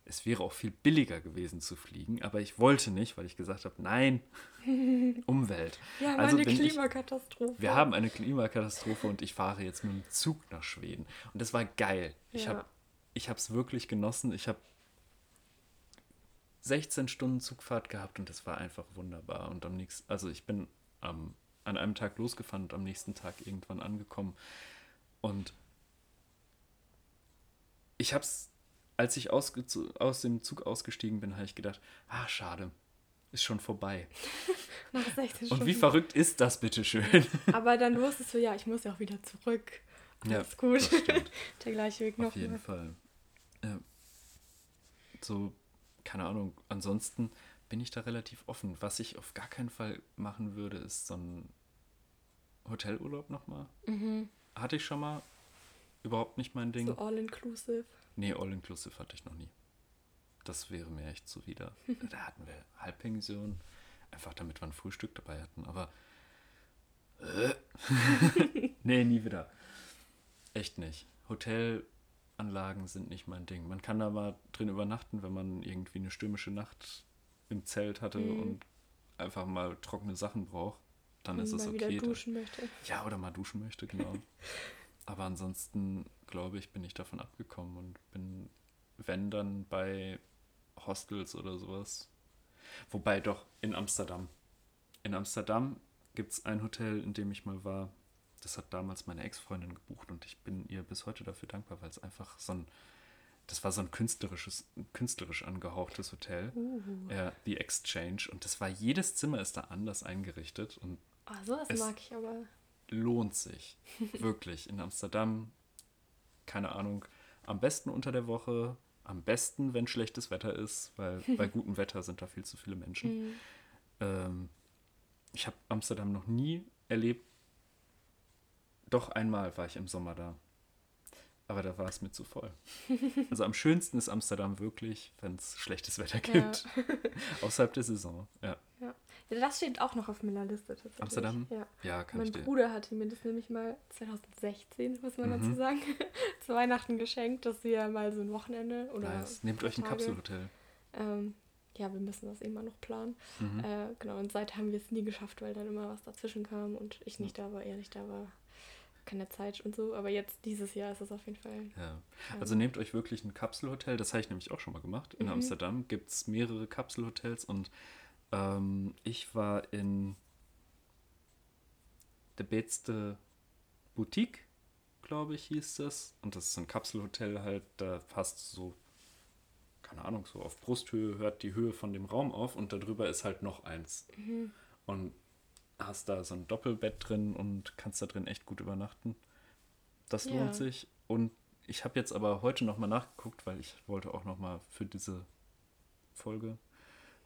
Es wäre auch viel billiger gewesen zu fliegen, aber ich wollte nicht, weil ich gesagt habe, nein, Umwelt. Ja, also eine Klimakatastrophe. Ich, wir haben eine Klimakatastrophe und ich fahre jetzt mit dem Zug nach Schweden. Und das war geil. Ich ja. habe es wirklich genossen. Ich habe 16 Stunden Zugfahrt gehabt und das war einfach wunderbar. Und am nächsten, also ich bin ähm, an einem Tag losgefahren und am nächsten Tag irgendwann angekommen. Und ich habe es, als ich aus, aus dem Zug ausgestiegen bin, habe ich gedacht, ah, schade, ist schon vorbei. Und wie verrückt ist das, bitteschön? Aber dann wusstest du, ja, ich muss ja auch wieder zurück. Alles ja, gut. Der gleiche Weg noch. Auf jeden mal. Fall. Ja. So, keine Ahnung. Ansonsten bin ich da relativ offen. Was ich auf gar keinen Fall machen würde, ist so ein Hotelurlaub nochmal. Mhm. Hatte ich schon mal, überhaupt nicht mein Ding. So all-inclusive? Nee, all-inclusive hatte ich noch nie. Das wäre mir echt zuwider. da hatten wir Halbpension, einfach damit wir ein Frühstück dabei hatten, aber äh. nee, nie wieder. Echt nicht. Hotelanlagen sind nicht mein Ding. Man kann da mal drin übernachten, wenn man irgendwie eine stürmische Nacht im Zelt hatte mhm. und einfach mal trockene Sachen braucht. Dann ist es okay. Duschen möchte. Ja, oder mal duschen möchte, genau. Aber ansonsten, glaube ich, bin ich davon abgekommen und bin, wenn dann bei Hostels oder sowas. Wobei doch in Amsterdam. In Amsterdam gibt es ein Hotel, in dem ich mal war. Das hat damals meine Ex-Freundin gebucht und ich bin ihr bis heute dafür dankbar, weil es einfach so ein, das war so ein künstlerisches, künstlerisch angehauchtes Hotel. Uh. Ja, The Exchange. Und das war, jedes Zimmer ist da anders eingerichtet. Und oh, sowas mag ich aber lohnt sich. Wirklich. In Amsterdam, keine Ahnung, am besten unter der Woche, am besten, wenn schlechtes Wetter ist, weil bei gutem Wetter sind da viel zu viele Menschen. Mhm. Ähm, ich habe Amsterdam noch nie erlebt. Doch einmal war ich im Sommer da. Aber da war es mir zu voll. Also am schönsten ist Amsterdam wirklich, wenn es schlechtes Wetter gibt. Ja. Außerhalb der Saison. Ja. Ja. ja, das steht auch noch auf meiner Liste tatsächlich. Amsterdam? Ja. Ja, kann Mein ich dir. Bruder hatte mir das nämlich mal 2016, muss man Mhm. dazu sagen, zu Weihnachten geschenkt, dass wir mal so ein Wochenende oder Nice. Nehmt euch ein Kapselhotel. Ähm, ja, wir müssen das immer noch planen. Mhm. Äh, genau, und seit haben wir es nie geschafft, weil dann immer was dazwischen kam und ich nicht da war, er nicht da war. Keine Zeit und so. Aber jetzt, dieses Jahr ist es auf jeden Fall. Ja. Also nehmt euch wirklich ein Kapselhotel, das habe ich nämlich auch schon mal gemacht. In Mhm. Amsterdam gibt es mehrere Kapselhotels und ähm, ich war in der Beste Boutique, glaube ich, hieß das. Und das ist ein Kapselhotel halt, da passt so, keine Ahnung, so auf Brusthöhe hört die Höhe von dem Raum auf und darüber ist halt noch eins. Und hast da so ein Doppelbett drin und kannst da drin echt gut übernachten. Das Ja. lohnt sich. Und ich habe jetzt aber heute nochmal nachgeguckt, weil ich wollte auch nochmal für diese Folge,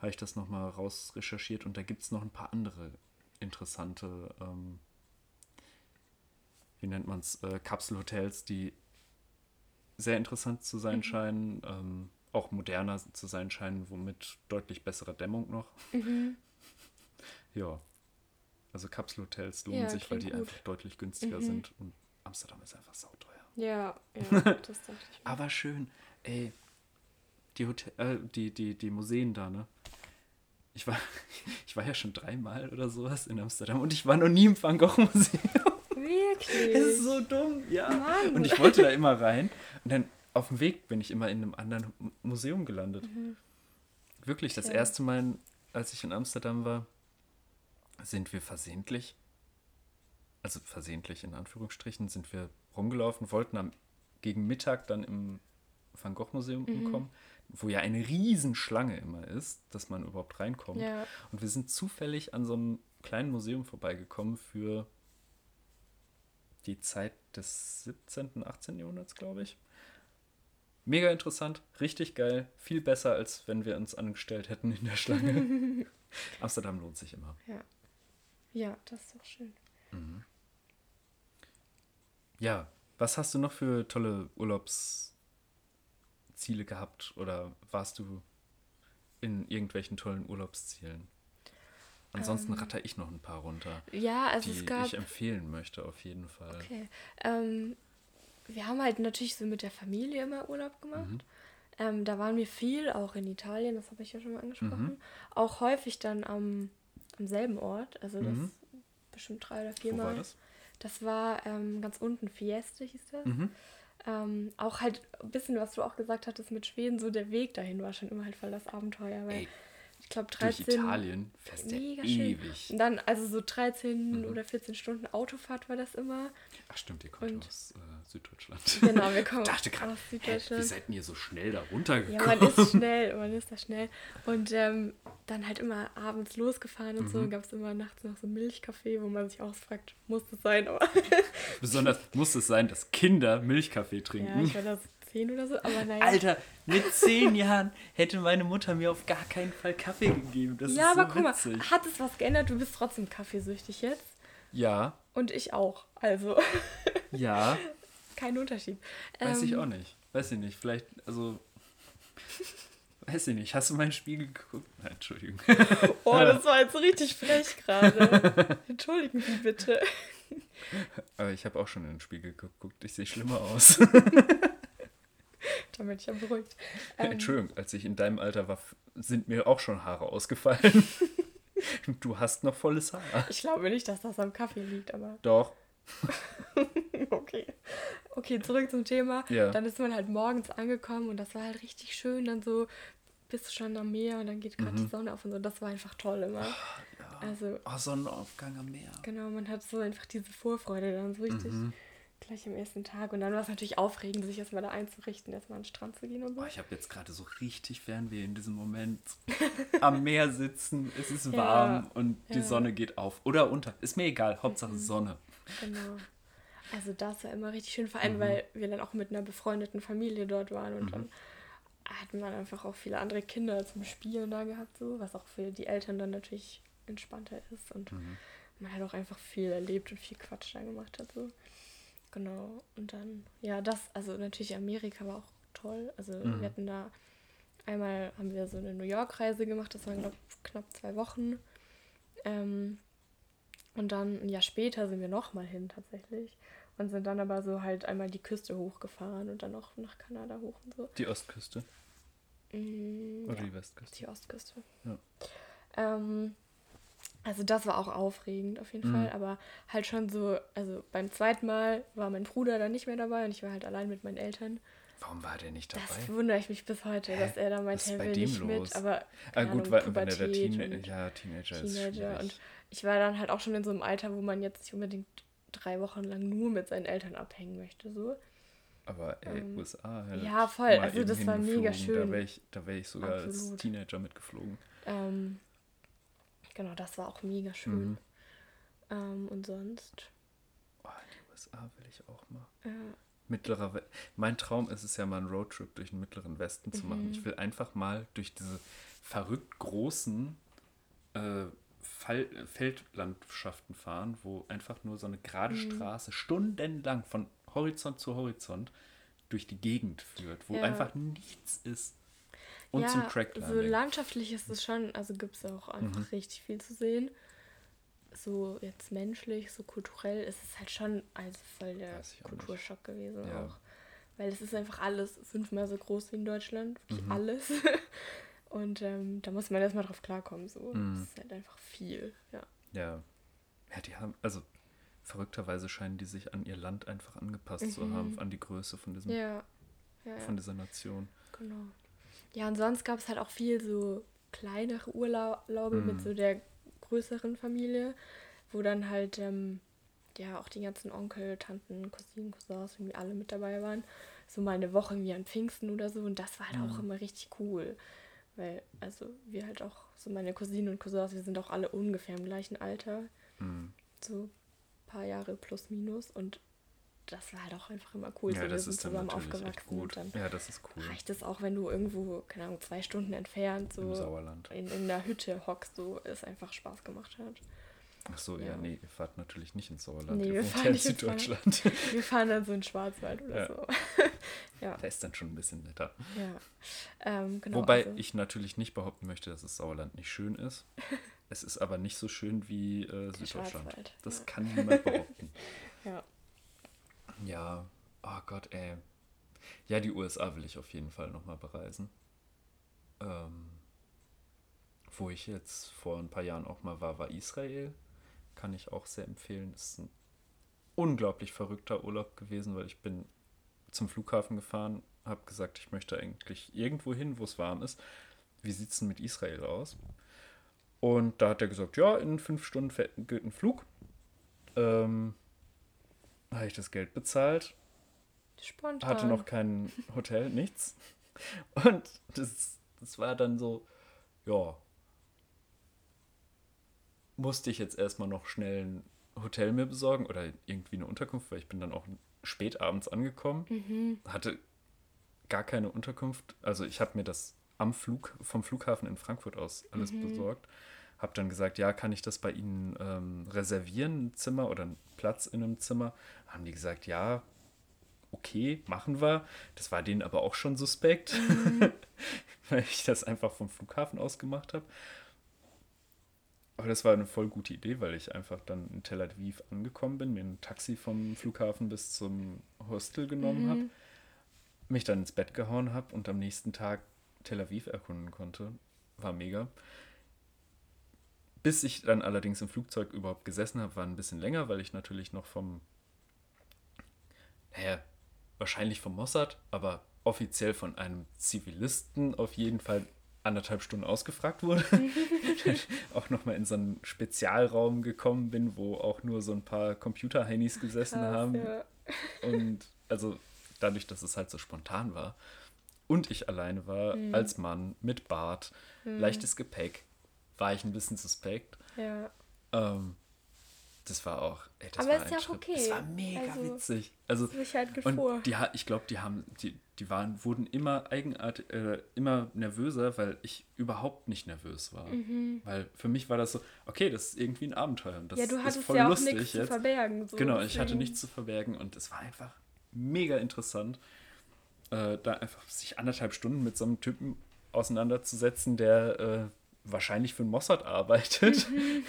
habe ich das nochmal raus recherchiert und da gibt es noch ein paar andere interessante, ähm, wie nennt man es, äh, Kapselhotels, die sehr interessant zu sein scheinen, ähm, auch moderner zu sein scheinen, womit deutlich bessere Dämmung noch. Mhm. Ja. Also Kapselhotels lohnen Ja, sich, weil die gut. einfach deutlich günstiger Mhm. sind und Amsterdam ist einfach sauteuer. Ja, ja, das dachte ich. mir. Aber schön, ey, die, Hotel, äh, die, die, die Museen da, ne? Ich war, ich war ja schon dreimal oder sowas in Amsterdam und ich war noch nie im Van Gogh Museum. Wirklich? Das ist so dumm, ja. Mann. Und ich wollte da immer rein und dann auf dem Weg bin ich immer in einem anderen Museum gelandet. Wirklich, das Ja. erste Mal, als ich in Amsterdam war, sind wir versehentlich, also versehentlich in Anführungsstrichen, sind wir rumgelaufen, wollten am, gegen Mittag dann im Van Gogh Museum ankommen, wo ja eine Riesenschlange immer ist, dass man überhaupt reinkommt. Ja. Und wir sind zufällig an so einem kleinen Museum vorbeigekommen für die Zeit des 17., 18. Jahrhunderts, glaube ich. Mega interessant, richtig geil, viel besser, als wenn wir uns angestellt hätten in der Schlange. Amsterdam lohnt sich immer. Ja. Ja, das ist doch schön. Ja, was hast du noch für tolle Urlaubsziele gehabt oder warst du in irgendwelchen tollen Urlaubszielen? Ansonsten ratter ich noch ein paar runter, Ja, also die gab. ich empfehlen möchte, auf jeden Fall. Okay. Ähm, wir haben halt natürlich so mit der Familie immer Urlaub gemacht. Mhm. Ähm, da waren wir viel, auch in Italien, das habe ich ja schon mal angesprochen. Mhm. Auch häufig dann am, am selben Ort, also das Mhm. bestimmt drei oder Wo viermal. war das? Das war ähm, ganz unten, Fieste hieß das. Mhm. Ähm, auch halt ein bisschen, was du auch gesagt hattest mit Schweden, so der Weg dahin war schon immer halt voll das Abenteuer, weil Ey, ich glaube durch 13... Italien fährst du Mega ja schön. ewig. Und dann, also so 13 Mhm. oder 14 Stunden Autofahrt war das immer. Ach stimmt, ihr kommt Und- aus äh, Süddeutschland. Genau, wir kommen Ich dachte gerade, aus hä, wie Süddeutschland. seid ihr so schnell da Ja, runtergekommen? man ist schnell, man ist da schnell. Und ähm, dann halt immer abends losgefahren und so. Mhm. Gab es immer nachts noch so einen Milchkaffee, wo man sich auch fragt, muss das sein? Aber Besonders muss es sein, dass Kinder Milchkaffee ja, trinken. ich war da 10 oder so. Aber naja. Alter, mit zehn Jahren hätte meine Mutter mir auf gar keinen Fall Kaffee gegeben. Das ja, ist so aber guck mal, witzig. hat es was geändert? Du bist trotzdem kaffeesüchtig jetzt. Ja, Und ich auch. Also, ja, kein Unterschied. weiß ich Ähm, auch nicht. Weiß ich nicht. Vielleicht, also. Weiß ich nicht. Hast du meinen Spiegel geguckt? Nein, Entschuldigung. Oh, das war jetzt richtig frech gerade. Entschuldigen Sie bitte. Aber ich habe auch schon in den Spiegel geguckt. Ich sehe schlimmer aus. Damit ich ja beruhigt. Ähm, Entschuldigung, als ich in deinem Alter war, sind mir auch schon Haare ausgefallen. du hast noch volles Haar. Ich glaube nicht, dass das am Kaffee liegt, aber Doch. okay. Okay, zurück zum Thema. Ja. Dann ist man halt morgens angekommen und das war halt richtig schön. Dann so bist du schon am Meer und dann geht gerade die Sonne auf und so. Das war einfach toll immer. Also, Oh, Sonnenaufgang am Meer. genau, man hat so einfach diese Vorfreude dann so richtig Mhm. Gleich am ersten Tag. Und dann war es natürlich aufregend, sich erstmal da einzurichten, erstmal an den Strand zu gehen und so. Boah, ich habe jetzt gerade so richtig Fernweh in diesem Moment. Am Meer sitzen, es ist Ja, warm und die ja. Sonne geht auf. Oder unter. Ist mir egal, Hauptsache Sonne. Genau. Also das war immer richtig schön, vor allem Mhm. weil wir dann auch mit einer befreundeten Familie dort waren und dann hat man einfach auch viele andere Kinder zum Spielen da gehabt, so, was auch für die Eltern dann natürlich entspannter ist und mhm. man hat auch einfach viel erlebt und viel Quatsch da gemacht hat, so. Genau. Und dann, ja, das, also natürlich Amerika war auch toll. Also mhm. wir hatten da einmal haben wir so eine New York-Reise gemacht, das waren, glaube ich, knapp zwei Wochen. Ähm, und dann ein Jahr später sind wir nochmal hin tatsächlich. Und sind dann aber so halt einmal die Küste hochgefahren und dann auch nach Kanada hoch und so. Die Ostküste? Mm, Oder ja, die Westküste? Die Ostküste. Ja. Ähm, also das war auch aufregend auf jeden mhm. Fall, aber halt schon so, also beim zweiten Mal war mein Bruder dann nicht mehr dabei und ich war halt allein mit meinen Eltern. Warum war der nicht dabei? Das wundere ich mich bis heute, Hä? dass er da meinte, er will nicht los? mit. Aber ah, gut, Ahnung, weil, wenn er der Teen ja, Teenager, Teenager ist. Und ich war dann halt auch schon in so einem Alter, wo man jetzt nicht unbedingt drei Wochen lang nur mit seinen Eltern abhängen möchte. So. Aber ey, ähm, USA. Halt ja, voll. Also das war mega schön. Da wäre ich, wär ich sogar Absolut. als Teenager mitgeflogen. Ähm, genau, das war auch mega schön. Mhm. Ähm, und sonst. Oh, die USA will ich auch mal. Ja. Mittlerer We mein Traum ist es ja mal einen Roadtrip durch den mittleren Westen zu machen. Mhm. Ich will einfach mal durch diese verrückt großen äh, Fall Feldlandschaften fahren, wo einfach nur so eine gerade mhm. Straße stundenlang von Horizont zu Horizont durch die Gegend führt, wo ja. einfach nichts ist. Und ja, zum Cracklanding. So landschaftlich ist es schon, also gibt es auch einfach mhm. richtig viel zu sehen. So jetzt menschlich, so kulturell ist es halt schon also voll der Kulturschock gewesen ja. auch. Weil es ist einfach alles fünfmal so groß wie in Deutschland. Mhm. Alles. Und ähm, da muss man erstmal drauf klarkommen. So. Mhm. Das ist halt einfach viel, ja. Ja. Ja, die haben, also verrückterweise scheinen die sich an ihr Land einfach angepasst mhm. zu haben, an die Größe von diesem, ja. Ja, von dieser Nation. Genau. Ja, und sonst gab es halt auch viel so kleinere Urlaube mhm. mit so der größeren Familie, wo dann halt ähm, ja auch die ganzen Onkel, Tanten, Cousinen, Cousins irgendwie alle mit dabei waren. So mal eine Woche irgendwie an Pfingsten oder so und das war halt mhm. auch immer richtig cool. Weil, also wir halt auch, so meine Cousinen und Cousins, wir sind auch alle ungefähr im gleichen Alter. Mhm. So ein paar Jahre plus minus. Und das war halt auch einfach immer cool. Ja, so, wir sind zusammen aufgewachsen. Gut. Dann ja, das ist cool. Reicht es auch, wenn du irgendwo, keine Ahnung, zwei Stunden entfernt so in, in der Hütte hockst, so es einfach Spaß gemacht hat. Ach so, ja, ja nee, ihr fahrt natürlich nicht ins Sauerland. Nee, wir fahren nicht in Süddeutschland. wir fahren dann so in Schwarzwald oder ja. so. ja. Der ist dann schon ein bisschen netter. Ja. Ähm, genau, Wobei also. ich natürlich nicht behaupten möchte, dass das Sauerland nicht schön ist. es ist aber nicht so schön wie äh, Süddeutschland. Das ja. kann niemand behaupten. ja. Ja, oh Gott, ey. Ja, die USA will ich auf jeden Fall nochmal bereisen. Ähm, wo ich jetzt vor ein paar Jahren auch mal war, war Israel kann ich auch sehr empfehlen. Ist ein unglaublich verrückter Urlaub gewesen, weil ich bin zum Flughafen gefahren, habe gesagt, ich möchte eigentlich irgendwo hin, wo es warm ist. Wie sieht es denn mit Israel aus? Und da hat er gesagt, ja, in fünf Stunden geht ein Flug. Ähm, habe ich das Geld bezahlt. Spontan. Hatte noch kein Hotel, nichts. Und das, das war dann so, ja, musste ich jetzt erstmal noch schnell ein Hotel mir besorgen oder irgendwie eine Unterkunft, weil ich bin dann auch spät abends angekommen. Mhm. Hatte gar keine Unterkunft. Also ich habe mir das am Flug, vom Flughafen in Frankfurt aus alles mhm. besorgt. Habe dann gesagt, ja, kann ich das bei Ihnen ähm, reservieren, ein Zimmer oder einen Platz in einem Zimmer? Haben die gesagt, ja, okay, machen wir. Das war denen aber auch schon suspekt, mhm. weil ich das einfach vom Flughafen aus gemacht habe. Aber das war eine voll gute Idee, weil ich einfach dann in Tel Aviv angekommen bin, mir ein Taxi vom Flughafen bis zum Hostel genommen mhm. habe, mich dann ins Bett gehauen habe und am nächsten Tag Tel Aviv erkunden konnte. War mega. Bis ich dann allerdings im Flugzeug überhaupt gesessen habe, war ein bisschen länger, weil ich natürlich noch vom, naja, wahrscheinlich vom Mossad, aber offiziell von einem Zivilisten auf jeden Fall anderthalb Stunden ausgefragt wurde. auch nochmal in so einen Spezialraum gekommen bin, wo auch nur so ein paar Computer-Heinis gesessen Krass, haben. Ja. Und also dadurch, dass es halt so spontan war und ich alleine war, mhm. als Mann, mit Bart, mhm. leichtes Gepäck, war ich ein bisschen suspekt. Ja. Ähm, das war auch. Ey, das Aber war ist ja auch Trip. okay. Das war mega Also, witzig. Also ist halt Gefahr. und die, ich glaube, die haben, die, die waren, wurden immer eigenartig, äh, immer nervöser, weil ich überhaupt nicht nervös war. Weil für mich war das so, okay, das ist irgendwie ein Abenteuer. Und das Mhm. ja, du hattest voll ja auch nichts zu verbergen. So, Genau, ich hatte deswegen- nichts zu verbergen und es war einfach mega interessant, äh, da einfach sich anderthalb Stunden mit so einem Typen auseinanderzusetzen, der äh, wahrscheinlich für den Mossad arbeitet Mhm.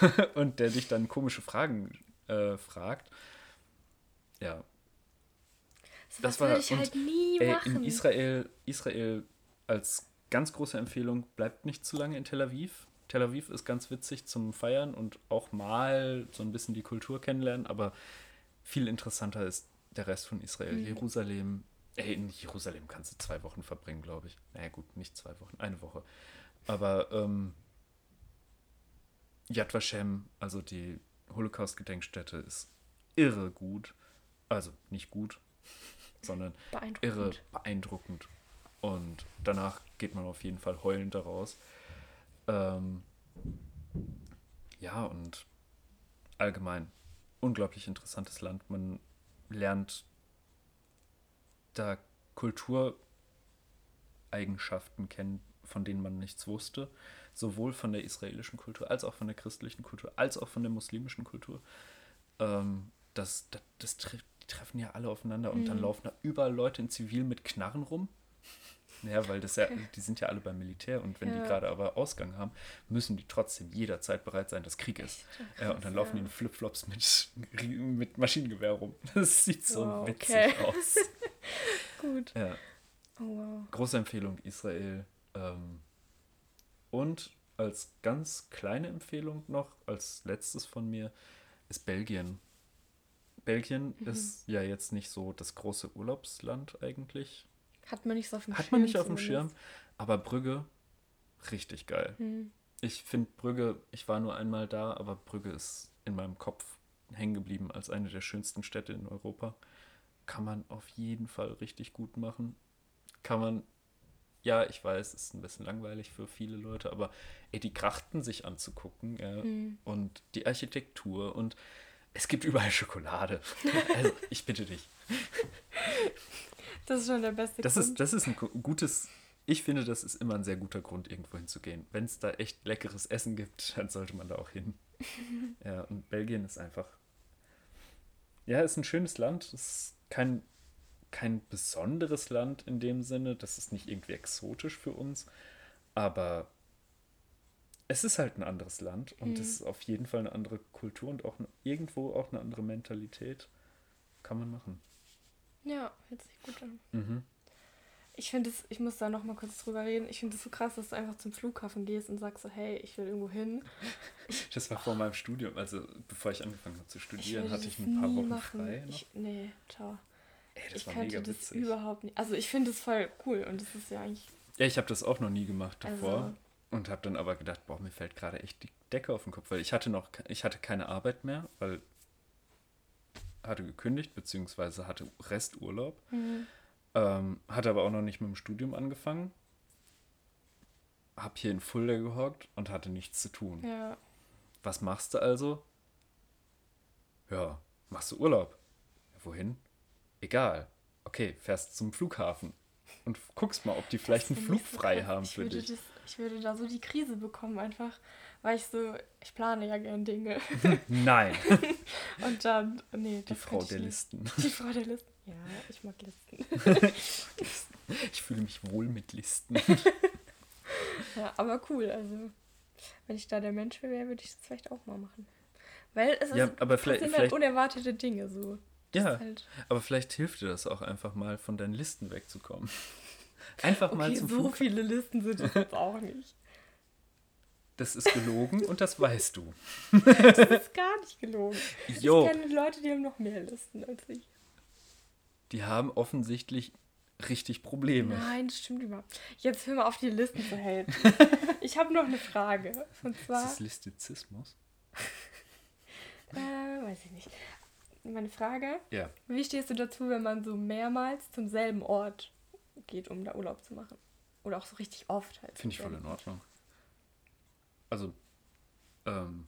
und der dich dann komische Fragen äh, fragt. Ja, Das, das würde war- ich und, halt nie ey, machen. in Israel, Israel als ganz große Empfehlung, bleibt nicht zu lange in Tel Aviv. Tel Aviv ist ganz witzig zum Feiern und auch mal so ein bisschen die Kultur kennenlernen, aber viel interessanter ist der Rest von Israel. Mhm. Jerusalem, ey, in Jerusalem kannst du zwei Wochen verbringen, glaube ich. Naja, gut, nicht zwei Wochen, eine Woche. Aber ähm, Yad Vashem, also die Holocaust-Gedenkstätte, ist irre gut. Also nicht gut, sondern Beeindruckend. irre beeindruckend. Und danach geht man auf jeden Fall heulend daraus. Ähm, ja, und allgemein unglaublich interessantes Land. Man lernt da Kultureigenschaften kennen, von denen man nichts wusste. Sowohl von der israelischen Kultur, als auch von der christlichen Kultur, als auch von der muslimischen Kultur. Ähm, das, das, das tre die treffen ja alle aufeinander und dann laufen da überall Leute in Zivil mit Knarren rum. Ja, weil das ja, die sind ja alle beim Militär und wenn Ja. die gerade aber Ausgang haben, müssen die trotzdem jederzeit bereit sein, dass Krieg ist. Ja, und dann laufen die in Flipflops mit, mit Maschinengewehr rum. Das sieht so Wow, witzig okay. aus. Gut. Ja, Oh, wow. große Empfehlung Israel. Ähm, und als ganz kleine Empfehlung noch, als letztes von mir, ist Belgien. Belgien Mhm. ist ja jetzt nicht so das große Urlaubsland eigentlich. Hat man nicht so auf dem Schirm. Hat man nicht auf dem. Schirm, aber Brügge, richtig geil. Hm. Ich finde Brügge, ich war nur einmal da, aber Brügge ist in meinem Kopf hängen geblieben als eine der schönsten Städte in Europa. Kann man auf jeden Fall richtig gut machen. Kann man, ja, ich weiß, ist ein bisschen langweilig für viele Leute, aber ey, die Grachten sich anzugucken ja, Hm. und die Architektur und es gibt überall Schokolade. Also, ich bitte dich. Das ist schon der beste Das Grund. ist, das ist ein gu- gutes, ich finde, das ist immer ein sehr guter Grund, irgendwo hinzugehen. Wenn es da echt leckeres Essen gibt, dann sollte man da auch hin. ja, und Belgien ist einfach, ja, ist ein schönes Land. Es ist kein, kein besonderes Land in dem Sinne. Das ist nicht irgendwie exotisch für uns. Aber es ist halt ein anderes Land und Mhm. es ist auf jeden Fall eine andere Kultur und auch irgendwo auch eine andere Mentalität. Kann man machen. Ja, hört sich gut an. Mhm. Ich finde es, ich muss da noch mal kurz drüber reden. Ich finde es so krass, dass du einfach zum Flughafen gehst und sagst so, hey, ich will irgendwo hin. Das war vor meinem Studium, also bevor ich angefangen habe zu Ich studieren, würde hatte ich ein paar Wochen machen. frei noch. Ich, nee, ciao. Ey, das ich war könnte mega das witzig. überhaupt nicht. Also ich finde es voll cool und das ist ja eigentlich. Ja, ich habe das auch noch nie gemacht davor Also- und habe dann aber gedacht, boah, mir fällt gerade echt die Decke auf den Kopf, weil ich hatte noch, ich hatte keine Arbeit mehr, weil hatte gekündigt beziehungsweise hatte Resturlaub, ähm, hatte aber auch noch nicht mit dem Studium angefangen, hab hier in Fulda gehockt und hatte nichts zu tun. Ja. Was machst du also? Ja, machst du Urlaub. Ja, wohin? Egal. Okay, fährst zum Flughafen und guckst mal, ob die vielleicht einen Flug so frei krass. haben ich für dich. Das, ich würde da so die Krise bekommen, einfach, weil ich so, ich plane ja gern Dinge. Nein, Und dann, nee, die Frau der. Listen. Die Frau der Listen. Ja, ich mag Listen. Ich fühle mich wohl mit Listen. Ja, aber cool, also wenn ich da der Mensch wäre, würde ich das vielleicht auch mal machen. Weil es Ja, ist, aber vielleicht- passieren vielleicht- halt unerwartete Dinge so. Das Ja, ist Halt, aber vielleicht hilft dir das auch einfach mal, von deinen Listen wegzukommen. Einfach mal okay, zum so Flug. viele Listen sind es jetzt auch nicht. Das ist gelogen und das weißt du. Das ist gar nicht gelogen. Jo, Ich kenne Leute, die haben noch mehr Listen als ich. die haben offensichtlich richtig Probleme. Nein, das stimmt überhaupt. Jetzt hör mal auf, die Listen zu haten. Ich habe noch eine Frage. Und Ist zwar, das Listizismus? äh, weiß ich nicht. Meine Frage, Ja. wie stehst du dazu, wenn man so mehrmals zum selben Ort geht, um da Urlaub zu machen? Oder auch so richtig oft halt. Finde ich voll in Ordnung. Also, ähm,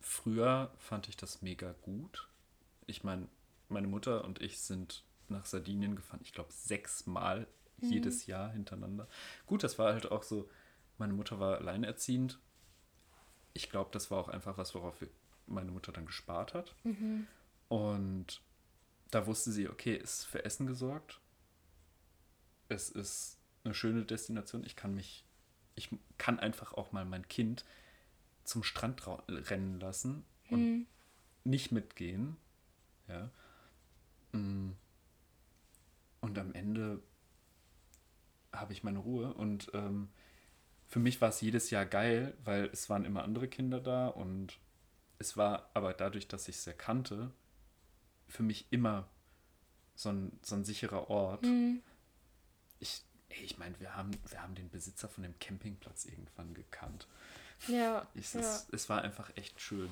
früher fand ich das mega gut. Ich meine, meine Mutter und ich sind nach Sardinien gefahren, ich glaube sechsmal mhm. jedes Jahr hintereinander. Gut, das war halt auch so, meine Mutter war alleinerziehend. Ich glaube, das war auch einfach was, worauf meine Mutter dann gespart hat. Mhm. Und da wusste sie, okay, es ist für Essen gesorgt. Es ist eine schöne Destination. Ich kann mich, ich kann einfach auch mal mein Kind zum Strand rennen lassen und mhm. nicht mitgehen. Ja. Mm. Und am Ende habe ich meine Ruhe. Und ähm, für mich war es jedes Jahr geil, weil es waren immer andere Kinder da und es war aber dadurch, dass ich es erkannte, für mich immer so ein, so ein sicherer Ort. Mhm. Ich, ey, ich meine, wir haben, wir haben den Besitzer von dem Campingplatz irgendwann gekannt. Ja. Ich, ja. Es, es war einfach echt schön.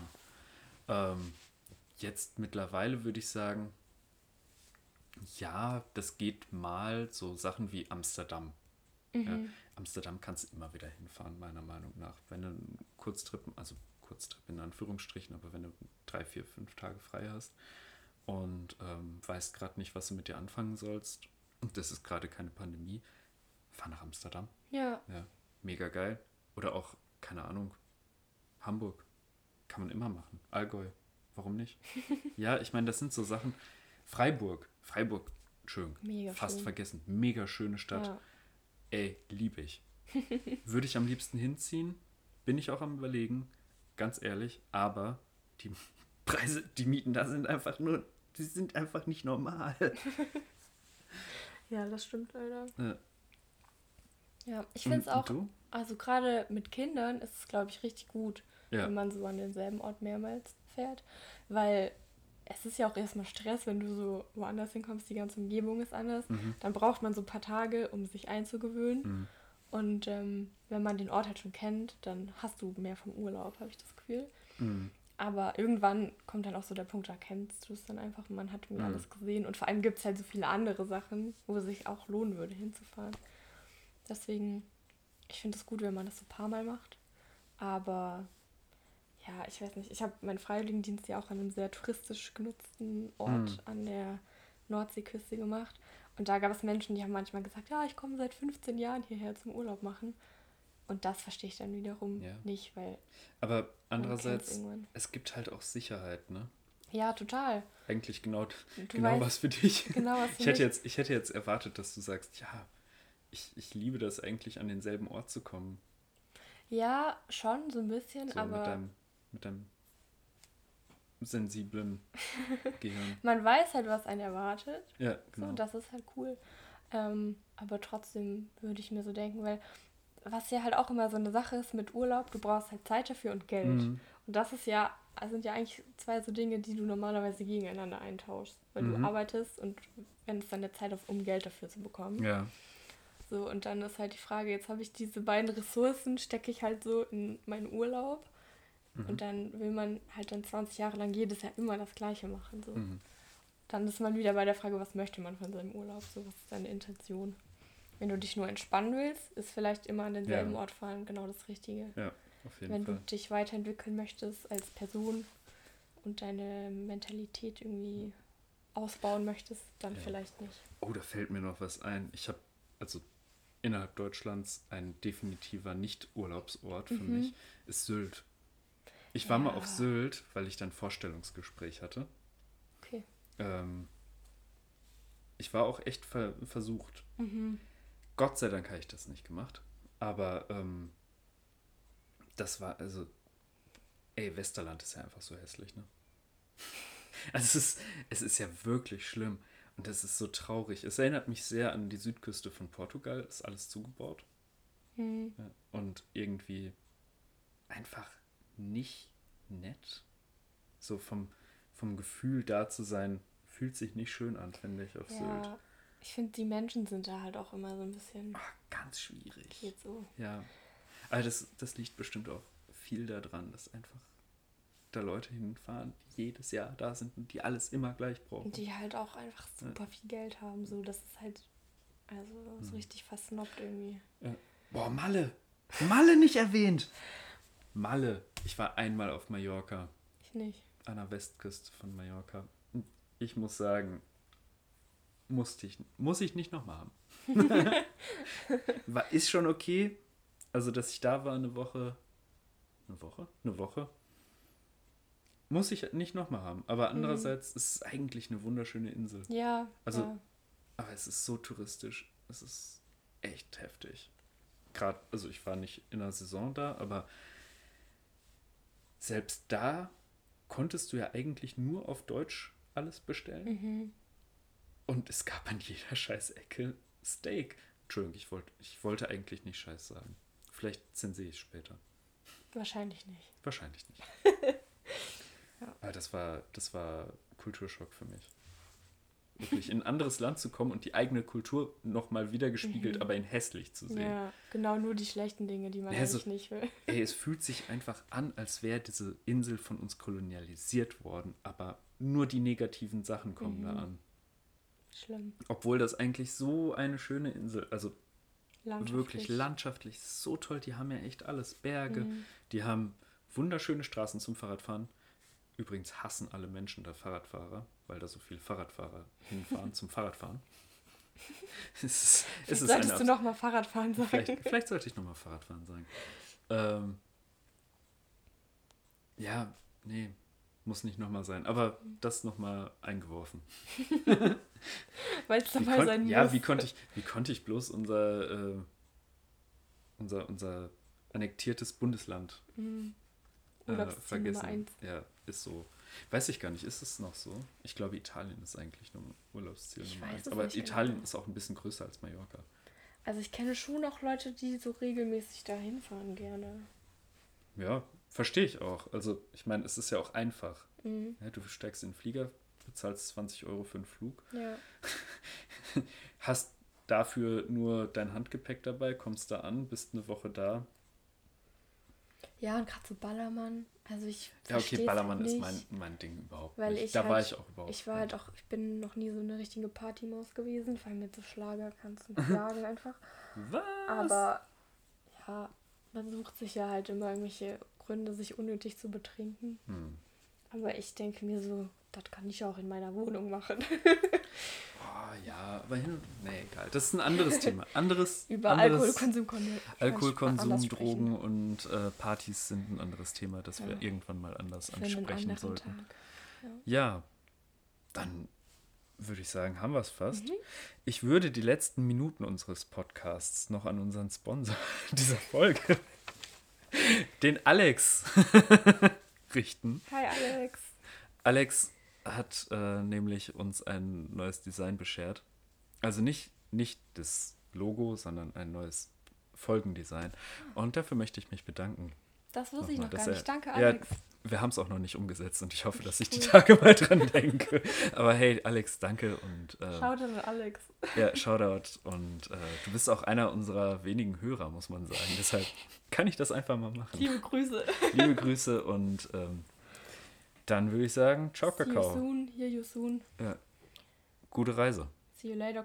Ähm, jetzt mittlerweile würde ich sagen, ja, das geht mal so Sachen wie Amsterdam. Mhm. Ja, Amsterdam kannst du immer wieder hinfahren, meiner Meinung nach. Wenn du einen Kurztrip, also Kurztrip in Anführungsstrichen, aber wenn du drei, vier, fünf Tage frei hast und ähm, weißt gerade nicht, was du mit dir anfangen sollst, und das ist gerade keine Pandemie, fahr nach Amsterdam. Ja. Ja, mega geil. Oder auch, keine Ahnung, Hamburg. Kann man immer machen. Allgäu. Warum nicht? ja, ich meine, das sind so Sachen. Freiburg. Freiburg, schön. Mega Fast schön. vergessen. Mega schöne Stadt. Ja. Ey, liebe ich. Würde ich am liebsten hinziehen. Bin ich auch am überlegen. Ganz ehrlich. Aber die Preise, die Mieten da sind einfach nur, die sind einfach nicht normal. ja, das stimmt leider. Ja, ja ich finde es auch, also gerade mit Kindern ist es, glaube ich, richtig gut, ja. wenn man so an denselben Ort mehrmals fährt, weil es ist ja auch erstmal Stress, wenn du so woanders hinkommst, die ganze Umgebung ist anders. Mhm. Dann braucht man so ein paar Tage, um sich einzugewöhnen. Mhm. Und ähm, wenn man den Ort halt schon kennt, dann hast du mehr vom Urlaub, habe ich das Gefühl. Mhm. Aber irgendwann kommt dann auch so der Punkt, da kennst du es dann einfach man hat mir mhm. alles gesehen. Und vor allem gibt es halt so viele andere Sachen, wo es sich auch lohnen würde, hinzufahren. Deswegen, ich finde es gut, wenn man das so ein paar Mal macht. Aber ja, ich weiß nicht, ich habe meinen Freiwilligendienst ja auch an einem sehr touristisch genutzten Ort mhm. an der Nordseeküste gemacht. Und da gab es Menschen, die haben manchmal gesagt, ja, ich komme seit 15 Jahren hierher zum Urlaub machen. Und das verstehe ich dann wiederum ja. nicht, weil. Aber andererseits, es gibt halt auch Sicherheit, ne? Ja, total. Eigentlich genau, genau weißt, was für dich. Genau was für ich, hätte jetzt, ich hätte jetzt erwartet, dass du sagst, ja, ich, ich liebe das eigentlich, an denselben Ort zu kommen. Ja, schon, so ein bisschen, so, aber. Mit deinem mit deinem sensiblen Gehirn. Man weiß halt, was einen erwartet. Ja, genau. So, das ist halt cool. Ähm, aber trotzdem würde ich mir so denken, weil was ja halt auch immer so eine Sache ist mit Urlaub, du brauchst halt Zeit dafür und Geld. Mhm. Und das ist ja, sind ja eigentlich zwei so Dinge, die du normalerweise gegeneinander eintauschst. Weil mhm. du arbeitest und wenn es dann der Zeit auf, um Geld dafür zu bekommen. Ja. So, und dann ist halt die Frage, jetzt habe ich diese beiden Ressourcen, stecke ich halt so in meinen Urlaub Mhm. Und dann will man halt dann 20 Jahre lang jedes Jahr immer das Gleiche machen. So. Mhm. Dann ist man wieder bei der Frage, was möchte man von seinem Urlaub? So, was ist deine Intention? Wenn du dich nur entspannen willst, ist vielleicht immer an denselben ja. Ort fahren genau das Richtige. Ja, auf jeden Wenn Fall. du dich weiterentwickeln möchtest als Person und deine Mentalität irgendwie ausbauen möchtest, dann ja. vielleicht nicht. Oh, da fällt mir noch was ein. Ich habe also innerhalb Deutschlands ein definitiver Nicht-Urlaubsort für mhm. mich ist Sylt. Ich war ja. mal auf Sylt, weil ich dann Vorstellungsgespräch hatte. Okay. Ähm, ich war auch echt ver versucht. Mhm. Gott sei Dank habe ich das nicht gemacht. Aber ähm, das war, also, ey, Westerland ist ja einfach so hässlich, ne? Also es ist, es ist ja wirklich schlimm. Und das ist so traurig. Es erinnert mich sehr an die Südküste von Portugal. Ist alles zugebaut. Mhm. Ja, und irgendwie einfach nicht nett. So vom, vom Gefühl da zu sein, fühlt sich nicht schön an, finde ich, auf ja, Sylt. Ich finde, die Menschen sind da halt auch immer so ein bisschen. Ach, ganz schwierig. Geht so. Ja. Aber das, das liegt bestimmt auch viel daran, dass einfach da Leute hinfahren, die jedes Jahr da sind und die alles immer gleich brauchen. Und die halt auch einfach super ja. viel Geld haben. So, das ist halt also so hm. richtig versnobbt irgendwie. Ja. Boah, Malle! Malle nicht erwähnt! Malle. Ich war einmal auf Mallorca. Ich nicht. An der Westküste von Mallorca. Und ich muss sagen, musste ich, muss ich nicht nochmal haben. war, ist schon okay. Also, dass ich da war eine Woche. Eine Woche? Eine Woche. Muss ich nicht nochmal haben. Aber andererseits ist es eigentlich eine wunderschöne Insel. Ja. Also, ja. aber es ist so touristisch. Es ist echt heftig. Gerade, also ich war nicht in der Saison da, aber selbst da konntest du ja eigentlich nur auf Deutsch alles bestellen. Mhm. Und es gab an jeder scheiß Ecke Steak. Entschuldigung, ich, wollt, ich wollte eigentlich nicht Scheiß sagen. Vielleicht zensiere ich es später. Wahrscheinlich nicht. Wahrscheinlich nicht. Ja. Aber das war, das war Kulturschock für mich. Wirklich in ein anderes Land zu kommen und die eigene Kultur nochmal wiedergespiegelt, aber in hässlich zu sehen. Mhm. Ja, genau nur die schlechten Dinge, die man Ja, so- eigentlich nicht will. Ey, es fühlt sich einfach an, als wäre diese Insel von uns kolonialisiert worden, aber nur die negativen Sachen kommen da Mhm. an. Schlimm. Obwohl das eigentlich so eine schöne Insel, also Landschaftlich. wirklich landschaftlich so toll, die haben ja echt alles, Berge, Mhm. die haben wunderschöne Straßen zum Fahrradfahren. Übrigens hassen alle Menschen da Fahrradfahrer, weil da so viele Fahrradfahrer hinfahren zum Fahrradfahren. Es es Solltest eine du noch mal Fahrradfahren sagen? Vielleicht, vielleicht sollte ich nochmal Fahrradfahren sagen. Ähm, ja, nee, muss nicht nochmal sein. Aber das nochmal eingeworfen. Weil es dabei sein ja, muss. wie konnte ich, wie konnte ich bloß unser, äh, unser, unser annektiertes Bundesland Mhm. äh, vergessen? Ja, ist so. Weiß ich gar nicht, ist es noch so? Ich glaube, Italien ist eigentlich Nummer, Urlaubsziel Ich Nummer eins. Aber nicht Italien genau. ist auch ein bisschen größer als Mallorca. Also ich kenne schon noch Leute, die so regelmäßig dahin fahren gerne. Ja, verstehe ich auch. Also, ich meine, es ist ja auch einfach. Mhm. Ja, du steigst in den Flieger, bezahlst 20 Euro für einen Flug, Ja. hast dafür nur dein Handgepäck dabei, kommst da an, bist eine Woche da. Ja, und gerade so Ballermann. Also ich Ja, okay, Ballermann halt ist nicht, mein, mein Ding überhaupt Weil nicht. ich da war halt- ich auch überhaupt Ich war halt auch, ich bin noch nie so eine richtige Partymaus gewesen, vor allem mit so Schlager kannst du nicht sagen einfach. Was? Aber ja, man sucht sich ja halt immer irgendwelche Gründe, sich unnötig zu betrinken. Hm. Aber ich denke mir so, das kann ich auch in meiner Wohnung machen. Ja, aber hin. Nee, egal. Das ist ein anderes Thema. Anderes, Über anderes Alkoholkonsum wir Alkoholkonsum. Drogen und äh, Partys sind ein anderes Thema, das wir Ja. irgendwann mal anders Für ansprechen sollten. Tag. Ja, dann würde ich sagen, haben wir es fast. Mhm. Ich würde die letzten Minuten unseres Podcasts noch an unseren Sponsor dieser Folge, den Alex, richten. Hi Alex. Alex hat äh, nämlich uns ein neues Design beschert. Also nicht, nicht das Logo, sondern ein neues Folgendesign. Und dafür möchte ich mich bedanken. Das wusste ich noch gar er- nicht. Danke, Ja, Alex. wir haben es auch noch nicht umgesetzt und ich hoffe, dass ich die. Tage mal dran denke. Aber hey, Alex, danke und Schaut an Alex. ja, Shoutout. Und äh, du bist auch einer unserer wenigen Hörer, muss man sagen. Deshalb kann ich das einfach mal machen. Liebe Grüße. Liebe Grüße und ähm, dann würde ich sagen, ciao, See you Kakao. soon. Hear you soon. Ja. Gute Reise. See you later.